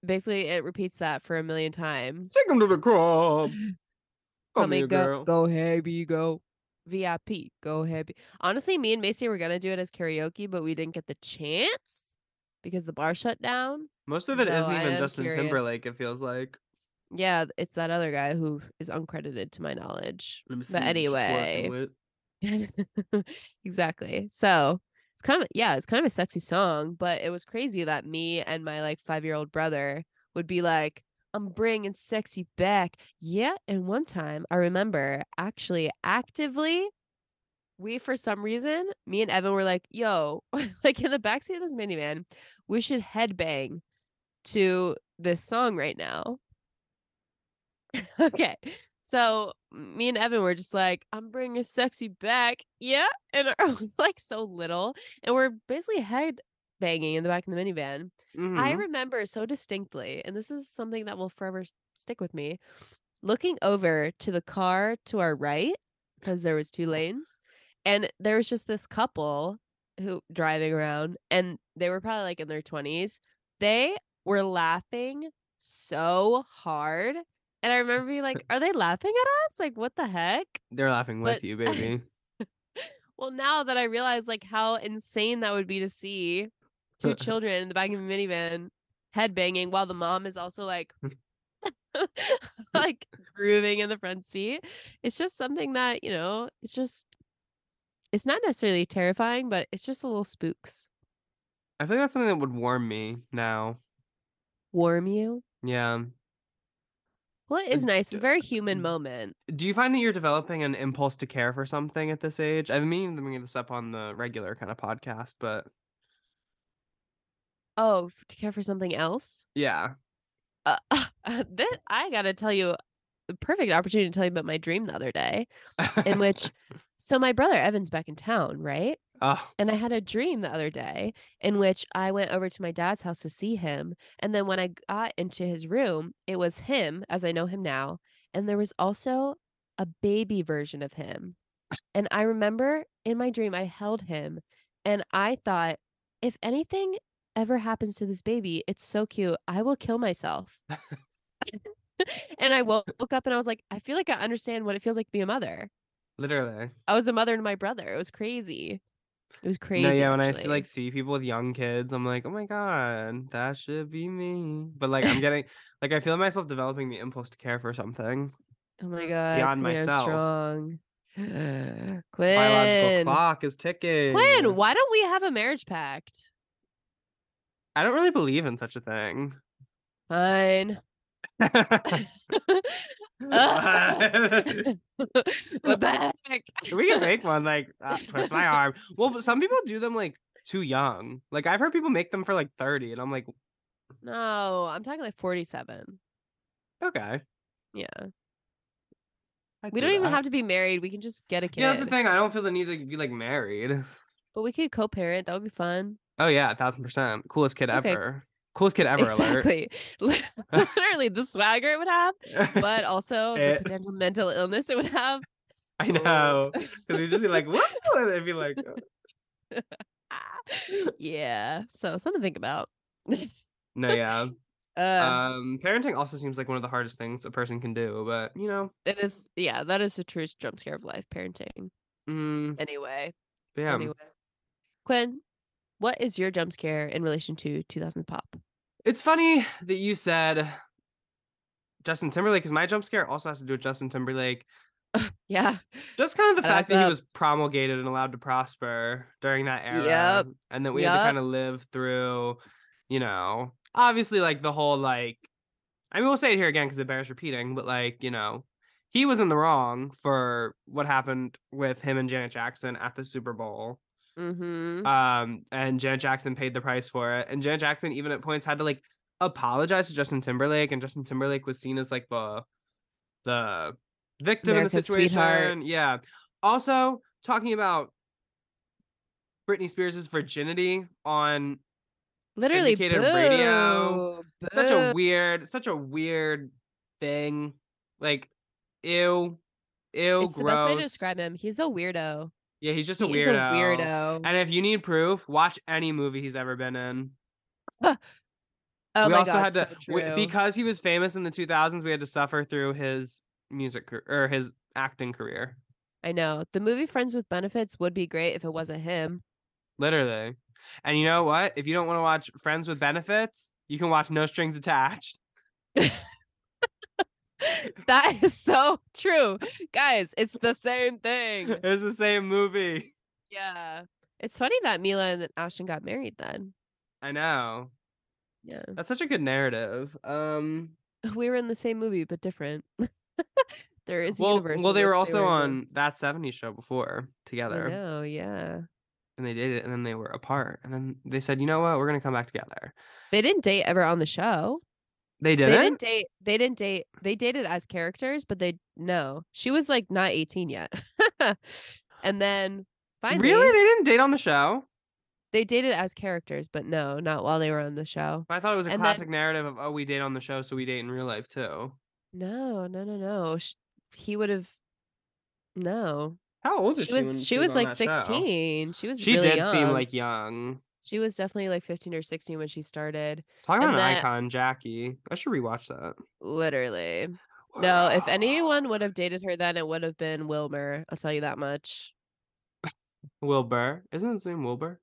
Speaker 2: Basically, it repeats that for a million times.
Speaker 1: Take him to the club. Call
Speaker 2: Come
Speaker 1: me
Speaker 2: and go,
Speaker 1: girl.
Speaker 2: go heavy, go VIP, go heavy. Honestly, me and Macy were gonna do it as karaoke, but we didn't get the chance because the bar shut down.
Speaker 1: Most of it
Speaker 2: So
Speaker 1: not even Justin
Speaker 2: curious.
Speaker 1: Timberlake, it feels like.
Speaker 2: Yeah, it's that other guy who is uncredited to my knowledge.
Speaker 1: Let me see
Speaker 2: But
Speaker 1: what you twerking
Speaker 2: anyway, exactly. So it's kind of yeah, it's kind of a sexy song, but it was crazy that me and my like five year old brother would be like, "I'm bringing sexy back." Yeah, and one time I remember actually actively, we for some reason, me and Evan were like, "Yo, like in the backseat of this minivan, we should headbang to this song right now." okay. So me and Evan were just like, I'm bringing sexy back. Yeah. And are like so little. And we're basically head banging in the back of the minivan. I
Speaker 1: Mhm.
Speaker 2: remember so distinctly, and this is something that will forever stick with me, looking over to the car to our right, because there was two lanes, and there was just this couple who driving around, and they were probably like in their 20s. They were laughing so hard. And I remember being like, are they laughing at us? Like, what the heck?
Speaker 1: They're laughing with
Speaker 2: But-
Speaker 1: you, baby.
Speaker 2: Well, now that I realize like how insane that would be to see two children in the back of a minivan headbanging while the mom is also like like grooving in the front seat. It's just something that, you know, it's just it's not necessarily terrifying, but it's just a little spooks.
Speaker 1: I think that's something that would warm me now.
Speaker 2: Warm you.
Speaker 1: Yeah.
Speaker 2: Well, it is
Speaker 1: Uh,
Speaker 2: nice. It's a very human moment.
Speaker 1: Do you find that you're developing an impulse to care for something at this age? I've been meaning to bring this up on the regular kind of podcast, but
Speaker 2: Oh, to care for something else?
Speaker 1: yeah.
Speaker 2: Uh, this, I gotta tell you, perfect opportunity to tell you about my dream the other day, in which, so my brother Evan's back in town, right?
Speaker 1: Oh,
Speaker 2: And I had a dream the other day in which I went over to my dad's house to see him. And then when I got into his room, it was him as I know him now. And there was also a baby version of him. And I remember in my dream, I held him and I thought, if anything ever happens to this baby, it's so cute. I will kill myself. and I woke woke up and I was like, I feel like I understand what it feels like to be a mother.
Speaker 1: literally.
Speaker 2: I was a mother to my brother. It was crazy. It was crazy.
Speaker 1: no, yeah, when I see like see people with young kids, I'm like, oh my god, that should be me. But like I'm getting like I feel myself developing the impulse to care for something.
Speaker 2: Oh my god,
Speaker 1: beyond myself.
Speaker 2: strong. Quinn.
Speaker 1: Biological clock is ticking.
Speaker 2: Quinn, why don't we have a marriage pact?
Speaker 1: I don't really believe in such a thing.
Speaker 2: Fine. heck?
Speaker 1: we can make one like uh, twist my arm. Well, but some people do them like too young. Like I've heard people make them for like 30 and I'm like,
Speaker 2: No, I'm talking like 47.
Speaker 1: okay.
Speaker 2: Yeah.
Speaker 1: I
Speaker 2: We don't even have to be married. We can just get a kid.
Speaker 1: Yeah, that's the thing. I don't feel the need to be like married.
Speaker 2: But we could co-parent. That would be fun.
Speaker 1: Oh yeah, a thousand percent. Coolest kid
Speaker 2: Okay.
Speaker 1: ever. Coolest kid ever alert.
Speaker 2: exactly. Literally the swagger it would have, but also the potential mental illness it would have.
Speaker 1: I know. Because you'd just be like, what? And it'd be like, uh,
Speaker 2: yeah. So something to think about.
Speaker 1: no, yeah.
Speaker 2: Uh,
Speaker 1: Um, parenting also seems like one of the hardest things a person can do, but you know,
Speaker 2: it is yeah, that is the truest jump scare of life, parenting.
Speaker 1: mm,
Speaker 2: Anyway.
Speaker 1: yeah.
Speaker 2: Anyway. Quinn, what is your jump scare in relation to 2000 pop?
Speaker 1: It's funny that you said Justin Timberlake because my jump scare also has to do with Justin Timberlake.
Speaker 2: Yeah.
Speaker 1: Just kind of the fact that he was promulgated and allowed to prosper during that era.
Speaker 2: Yep.
Speaker 1: And that we had to kind of live through, you know, obviously like the whole like I mean we'll say it here again because it bears repeating, but like, you know, he was in the wrong for what happened with him and Janet Jackson at the Super Bowl.
Speaker 2: Mm-hmm.
Speaker 1: Um, and Janet Jackson paid the price for it. And Janet Jackson even at points had to like apologize to Justin Timberlake, and Justin Timberlake was seen as like the the victim in the situation.
Speaker 2: sweetheart.
Speaker 1: Yeah. Also talking about Britney Spears' virginity on
Speaker 2: Literally
Speaker 1: syndicated radio.
Speaker 2: boo,
Speaker 1: such a weird, such a weird thing. Like, ew, ew,
Speaker 2: It's the best way to describe him. He's a weirdo.
Speaker 1: Yeah, he's just a
Speaker 2: He's
Speaker 1: weirdo.
Speaker 2: a weirdo.
Speaker 1: And if you need proof, watch any movie he's ever been in.
Speaker 2: oh
Speaker 1: we
Speaker 2: my
Speaker 1: also
Speaker 2: god,
Speaker 1: had to
Speaker 2: so
Speaker 1: we- because he was famous in the 2000s. We had to suffer through his music or his acting career.
Speaker 2: I know the movie Friends with Benefits would be great if it wasn't him.
Speaker 1: Literally. And you know what? If you don't want to watch Friends with Benefits, you can watch No Strings Attached.
Speaker 2: that is so true, guys. It's the same thing.
Speaker 1: It's the same movie.
Speaker 2: Yeah, it's funny that Mila and Ashton got married. Then,
Speaker 1: I know.
Speaker 2: yeah,
Speaker 1: That's such a good narrative. Um
Speaker 2: we were in the same movie but different. there is
Speaker 1: well,
Speaker 2: universe.
Speaker 1: well they were also
Speaker 2: in the-
Speaker 1: on that 70s show before together.
Speaker 2: know, yeah.
Speaker 1: And they did it and then they were apart. And then they said, "You know what? We're going to come back together."
Speaker 2: They didn't date ever on the show.
Speaker 1: They didn't?
Speaker 2: They
Speaker 1: didn't
Speaker 2: date. They didn't date. They dated as characters, but they no. She was like not eighteen yet. and then finally,
Speaker 1: Really? They didn't date on the show?
Speaker 2: they dated as characters, but no, not while they were on the show.
Speaker 1: I thought it was a
Speaker 2: And then-
Speaker 1: classic narrative of oh we date on the show so we date in real life too.
Speaker 2: No, no, no, no. Sh- He would have. No,
Speaker 1: How old is
Speaker 2: she
Speaker 1: she? when
Speaker 2: was. She was like
Speaker 1: that show?
Speaker 2: sixteen. She was.
Speaker 1: She
Speaker 2: really
Speaker 1: did seem like young.
Speaker 2: She was definitely like fifteen or sixteen when she started.
Speaker 1: Talking about an icon, Jackie. I should rewatch that.
Speaker 2: Literally. No, if anyone would have dated her then, it would have been Wilmer. I'll tell you that much.
Speaker 1: Wilbur. Isn't his name Wilbur?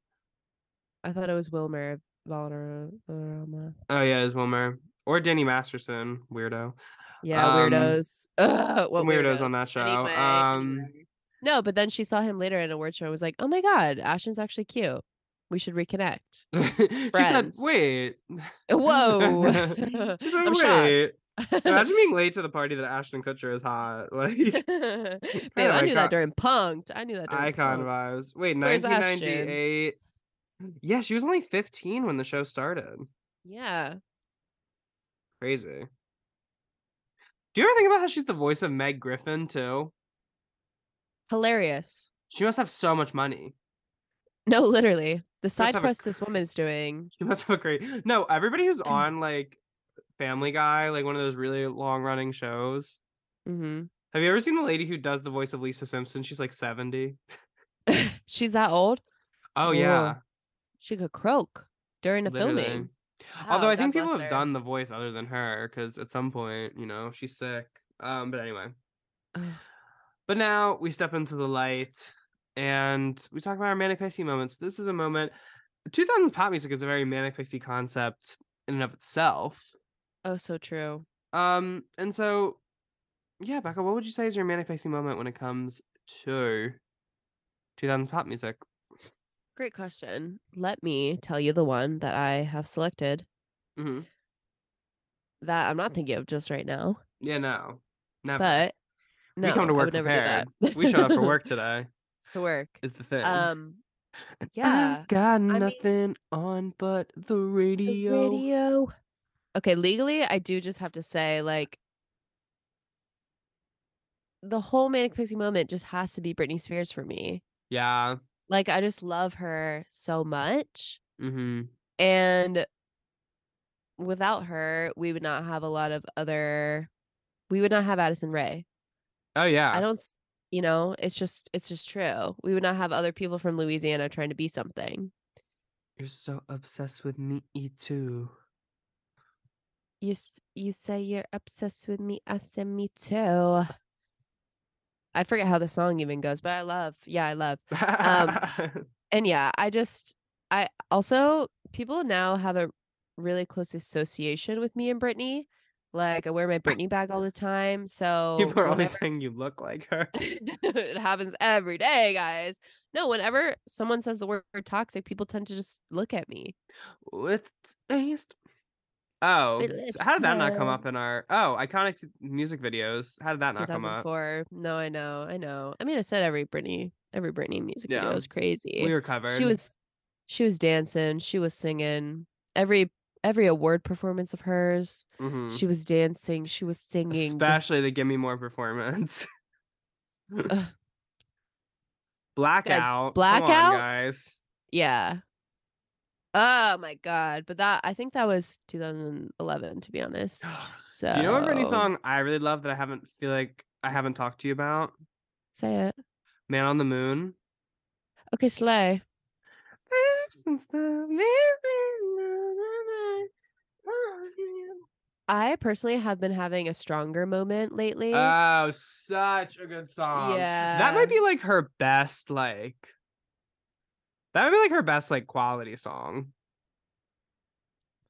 Speaker 2: I thought it was Wilmer Valderrama.
Speaker 1: Oh yeah, it's Wilmer. Or Danny Masterson, weirdo.
Speaker 2: Yeah,
Speaker 1: Um,
Speaker 2: weirdos. Ugh, what
Speaker 1: weirdos on that show.
Speaker 2: Anyway,
Speaker 1: Um,
Speaker 2: anyway. No, but then she saw him later in a word show. and was like, "Oh my god, Ashton's actually cute. We should reconnect."
Speaker 1: she said, "Wait."
Speaker 2: Whoa!
Speaker 1: she said,
Speaker 2: I'm
Speaker 1: "Wait." Imagine being late to the party that Ashton Kutcher is hot. Like
Speaker 2: Babe, I knew
Speaker 1: icon-
Speaker 2: that during Punked. I knew that during
Speaker 1: icon vibes. Wait,
Speaker 2: Where's Ashton?
Speaker 1: 1998. Yeah, she was only 15 when the show started.
Speaker 2: Yeah.
Speaker 1: Crazy. Do you ever think about how she's the voice of Meg Griffin too?
Speaker 2: Hilarious.
Speaker 1: She must have so much money.
Speaker 2: No, literally. The side
Speaker 1: have a
Speaker 2: quest this woman is doing.
Speaker 1: She must have a great. No, everybody who's on like Family Guy, like one of those really long running shows.
Speaker 2: hmm
Speaker 1: Have you ever seen the lady who does the voice of Lisa Simpson? She's like 70.
Speaker 2: She's that old.
Speaker 1: Oh yeah.
Speaker 2: Whoa. She could croak during the
Speaker 1: Literally.
Speaker 2: filming.
Speaker 1: Although
Speaker 2: Wow,
Speaker 1: I think people have
Speaker 2: her.
Speaker 1: done the voice other than her because at some point, you know, she's sick. Um, but anyway. But now we step into the light and we talk about our manic pixie moments. This is a moment 2000s pop music is a very manic pixie concept in and of itself.
Speaker 2: Oh, so true.
Speaker 1: Um, and so yeah, Becca, what would you say is your manic pixie moment when it comes to 2000s pop music?
Speaker 2: Great question. Let me tell you the one that I have selected
Speaker 1: Mm-hmm.
Speaker 2: that I'm not thinking of just right now.
Speaker 1: Yeah, no, never.
Speaker 2: But no,
Speaker 1: we come to work
Speaker 2: would never do
Speaker 1: prepared. we showed up for work today.
Speaker 2: For work.
Speaker 1: Is the thing.
Speaker 2: Um, yeah,
Speaker 1: I got
Speaker 2: mean-
Speaker 1: nothing on but the
Speaker 2: the
Speaker 1: radio.
Speaker 2: radio. Okay, legally, I do just have to say, like, the whole Manic Pixie moment just has to be Britney Spears for me.
Speaker 1: Yeah.
Speaker 2: Like, I just love her so much.
Speaker 1: Mm-hmm.
Speaker 2: And without her, we would not have a lot of other, we would not have Addison Rae.
Speaker 1: Oh yeah.
Speaker 2: I don't, you know, it's just, it's just true. We would not have other people from Louisiana trying to be something.
Speaker 1: You're so obsessed with me too.
Speaker 2: You, you say you're obsessed with me. I said me too. I forget how the song even goes, but I love, yeah, I love. Um and yeah, I just I also people now have a really close association with me and Britney. Like I wear my Britney bag all the time. So
Speaker 1: People are always saying you look like her.
Speaker 2: it happens every day, guys. No, whenever someone says the word toxic, people tend to just look at me.
Speaker 1: With taste. Oh,
Speaker 2: It
Speaker 1: how did that not come up in our? Oh, iconic music videos. How did that not come up?
Speaker 2: 2004. No, I know, I know. I mean, I said every Britney, every Britney music
Speaker 1: Yeah.
Speaker 2: video was crazy.
Speaker 1: We were covered.
Speaker 2: she was she was dancing she was singing every every award performance of hers
Speaker 1: Mhm.
Speaker 2: she was dancing she was singing
Speaker 1: especially the "Give Me More" performance. Blackout. On,
Speaker 2: Blackout?
Speaker 1: guys.
Speaker 2: yeah oh my god but that i think that was 2011 to be honest so
Speaker 1: Do you know what Britney song I really love that I haven't feel like I haven't talked to you about?
Speaker 2: say it
Speaker 1: Man on the Moon.
Speaker 2: okay slay i personally have been having a stronger moment lately
Speaker 1: Oh, such a good song. Yeah. That might be like her best, like that might be like her best like quality song.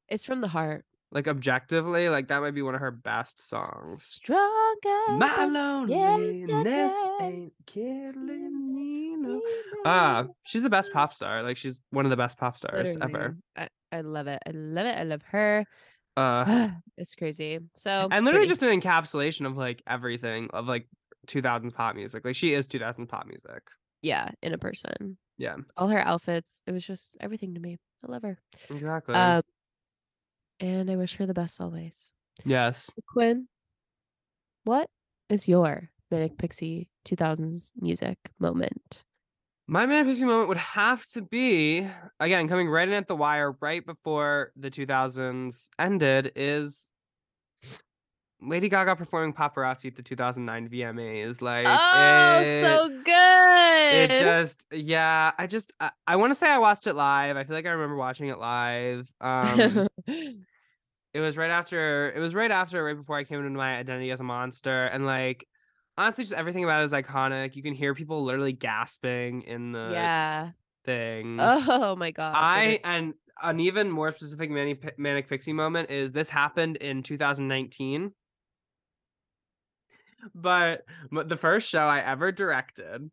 Speaker 2: it's from the heart
Speaker 1: Like objectively, like that might be one of her best songs.
Speaker 2: stronger
Speaker 1: My loneliness ain't killing me. No. Ah, she's the best pop star. Like she's one of the best pop stars ever.
Speaker 2: I, I love it. I love it. I love her.
Speaker 1: Uh,
Speaker 2: it's crazy. So
Speaker 1: and literally
Speaker 2: Britney.
Speaker 1: just an encapsulation of like everything of like 2000s pop music. Like she is 2000s pop music.
Speaker 2: yeah, in a person.
Speaker 1: Yeah,
Speaker 2: All her outfits. It was just everything to me. I love her.
Speaker 1: exactly.
Speaker 2: Um, and I wish her the best always.
Speaker 1: yes.
Speaker 2: Quinn, what is your Manic Pixie 2000s music moment?
Speaker 1: My man pixie moment would have to be again coming right in at the wire right before the 2000s ended is Lady Gaga performing paparazzi at the 2009 VMAs. Like,
Speaker 2: oh,
Speaker 1: it-
Speaker 2: so good.
Speaker 1: It just, yeah, I just, I, I want to say I watched it live. I feel like I remember watching it live. Um, it was right after, it was right after, right before I came into my identity as a monster, and like, honestly, just everything about it is iconic. You can hear people literally gasping in the
Speaker 2: yeah.
Speaker 1: thing.
Speaker 2: Oh my god.
Speaker 1: I and an even more specific manic, manic pixie moment is this happened in 2019. But the first show I ever directed,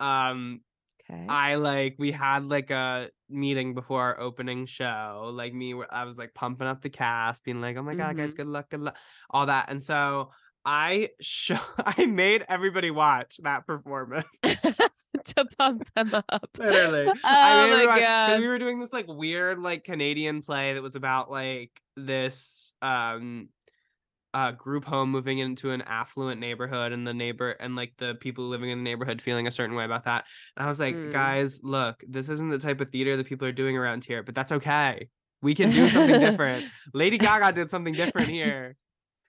Speaker 1: um,
Speaker 2: okay.
Speaker 1: I like we had like a meeting before our opening show. Like me, I was like pumping up the cast, being like, "Oh my god, guys,
Speaker 2: Mhm.
Speaker 1: good luck, good luck," all that. And so I show I made everybody watch that performance.
Speaker 2: to pump them up.
Speaker 1: Literally.
Speaker 2: Oh
Speaker 1: I
Speaker 2: my
Speaker 1: 'cause
Speaker 2: god.
Speaker 1: We were doing this like weird like Canadian play that was about like this um uh group home moving into an affluent neighborhood and the neighbor and like the people living in the neighborhood feeling a certain way about that. And I was like,
Speaker 2: Mm.
Speaker 1: guys, look, this isn't the type of theater that people are doing around here, but that's okay. We can do something different. Lady Gaga did something different here,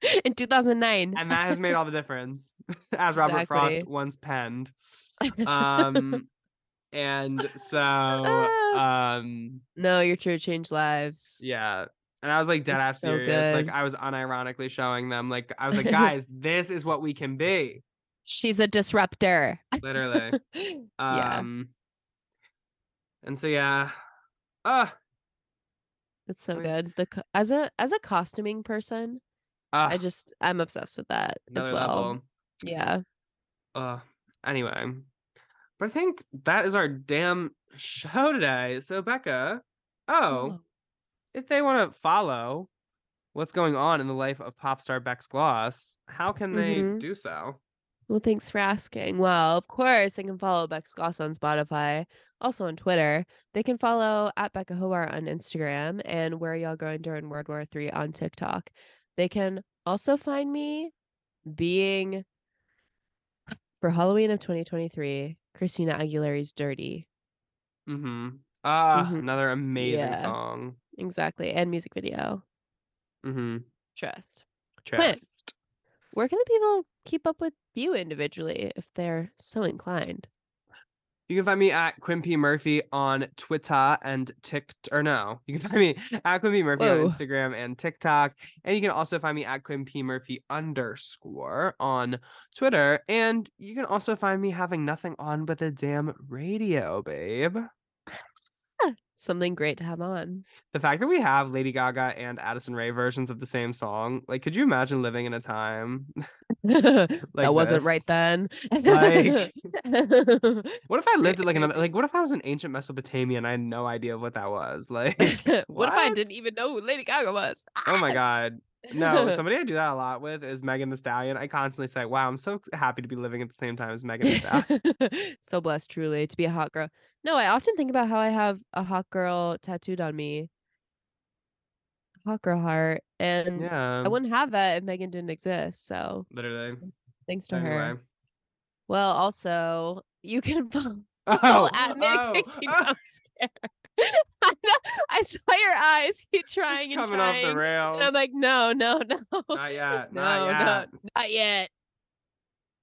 Speaker 2: In 2009.
Speaker 1: and that has made all the difference, as Robert Frost once penned. Um, and so
Speaker 2: Ah.
Speaker 1: um
Speaker 2: no, your true change lives.
Speaker 1: yeah and i was like dead
Speaker 2: It's
Speaker 1: ass
Speaker 2: so
Speaker 1: serious like i was unironically showing them like i was like guys this is what we can be
Speaker 2: She's a disruptor.
Speaker 1: literally
Speaker 2: yeah,
Speaker 1: um and so yeah uh,
Speaker 2: it's so
Speaker 1: I-
Speaker 2: good. The co- as a as a costuming person,
Speaker 1: uh
Speaker 2: I just I'm obsessed with that as well.
Speaker 1: level
Speaker 2: Yeah.
Speaker 1: uh Anyway, but I think that is our damn show today. So Becca, oh, if they want to follow what's going on in the life of pop star Bex Gloss, how can they
Speaker 2: Mhm.
Speaker 1: do so?
Speaker 2: Well, thanks for asking. Well, of course, they can follow Bex Gloss on Spotify, also on Twitter. They can follow at Becca Hobart on Instagram and Where Y'all Going During World War III on TikTok. They can also find me being for Halloween of 2023, Christina Aguilera's Dirrty.
Speaker 1: Mm-hmm. Ah,
Speaker 2: Mhm.
Speaker 1: another amazing
Speaker 2: Yeah.
Speaker 1: song.
Speaker 2: Exactly. And music video.
Speaker 1: Mm-hmm.
Speaker 2: Trust.
Speaker 1: Trust.
Speaker 2: Where can the people keep up with you individually if they're so inclined?
Speaker 1: You can find me at Quinn P Murphy on Twitter and Tik or no, you can find me at Quinn P Murphy on Instagram and TikTok, and you can also find me at Quinn P Murphy underscore on Twitter, and you can also find me having nothing on but the damn radio, babe.
Speaker 2: Something great to have on.
Speaker 1: The fact that we have Lady Gaga and Addison Rae versions of the same song, like, could you imagine living in a time?
Speaker 2: that
Speaker 1: Like
Speaker 2: wasn't right then.
Speaker 1: Like- What if I lived in like another, like, what if I was in ancient Mesopotamia and I had no idea of what that was? Like,
Speaker 2: what if I didn't even know who Lady Gaga was?
Speaker 1: Oh my god. No, somebody I do that a lot with is Megan Thee Stallion. I constantly say, "Wow, I'm so happy to be living at the same time as Megan Thee Stallion."
Speaker 2: so blessed truly to be a hot girl. No, I often think about how I have a hot girl tattooed on me. Hot girl heart. And
Speaker 1: yeah,
Speaker 2: I wouldn't have that if Megan didn't exist. So
Speaker 1: literally.
Speaker 2: thanks to
Speaker 1: Anyway.
Speaker 2: her. Well, also you can follow
Speaker 1: Oh,
Speaker 2: at Manic
Speaker 1: oh,
Speaker 2: Pixie
Speaker 1: oh.
Speaker 2: I. I saw your eyes keep trying
Speaker 1: it's
Speaker 2: and
Speaker 1: coming
Speaker 2: trying.
Speaker 1: off the rails.
Speaker 2: and I'm like, no, no, no.
Speaker 1: not yet.
Speaker 2: no,
Speaker 1: not yet.
Speaker 2: no, not yet.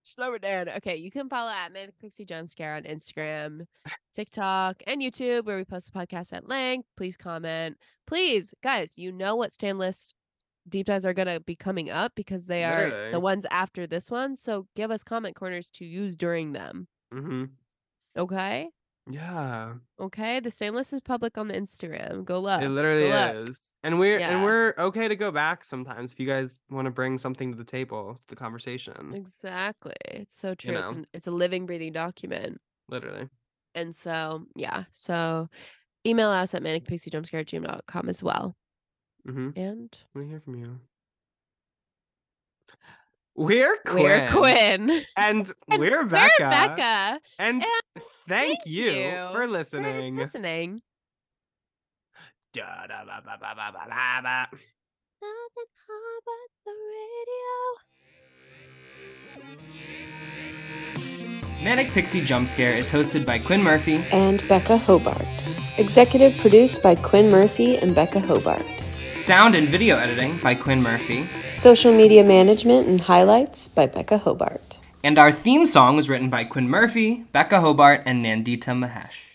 Speaker 2: Slow it down. Okay, you can follow at Manic Pixie Jump Scare on Instagram, TikTok, and YouTube, where we post the podcast at length. Please comment. Please, guys, you know what stand list deep dives are gonna be coming up because they are
Speaker 1: Literally.
Speaker 2: the ones after this one. So give us comment corners to use during them.
Speaker 1: Mm-hmm.
Speaker 2: Okay.
Speaker 1: Yeah,
Speaker 2: Okay. The stand list is public on the Instagram. Go look.
Speaker 1: it literally
Speaker 2: look.
Speaker 1: is, and we're
Speaker 2: Yeah.
Speaker 1: and we're okay to go back sometimes if you guys want to bring something to the table, to the conversation.
Speaker 2: Exactly. It's so true. It's,
Speaker 1: know.
Speaker 2: an, it's a living, breathing document.
Speaker 1: Literally.
Speaker 2: And so, yeah. So email us at manicpixiejumpscare at gmail.com as well.
Speaker 1: Mm-hmm.
Speaker 2: And
Speaker 1: to hear from you. We're Quinn.
Speaker 2: we're Quinn.
Speaker 1: And,
Speaker 2: And
Speaker 1: we're Becca.
Speaker 2: We're
Speaker 1: Becca.
Speaker 2: Becca.
Speaker 1: And,
Speaker 2: And
Speaker 1: thank,
Speaker 2: thank
Speaker 1: you,
Speaker 2: you
Speaker 1: for
Speaker 2: for
Speaker 1: listening.
Speaker 2: listening.
Speaker 1: Da-da-ba-ba-ba-ba-ba-ba.
Speaker 2: Nothing hard but the radio.
Speaker 1: Manic Pixie Jump Scare is hosted by Quinn Murphy.
Speaker 5: and Becca Hobart. Executive produced by Quinn Murphy and Becca Hobart.
Speaker 1: Sound and video editing by Quinn Murphy.
Speaker 5: Social media management and highlights by Becca Hobart.
Speaker 1: And our theme song was written by Quinn Murphy, Becca Hobart, and Nandita Mahesh.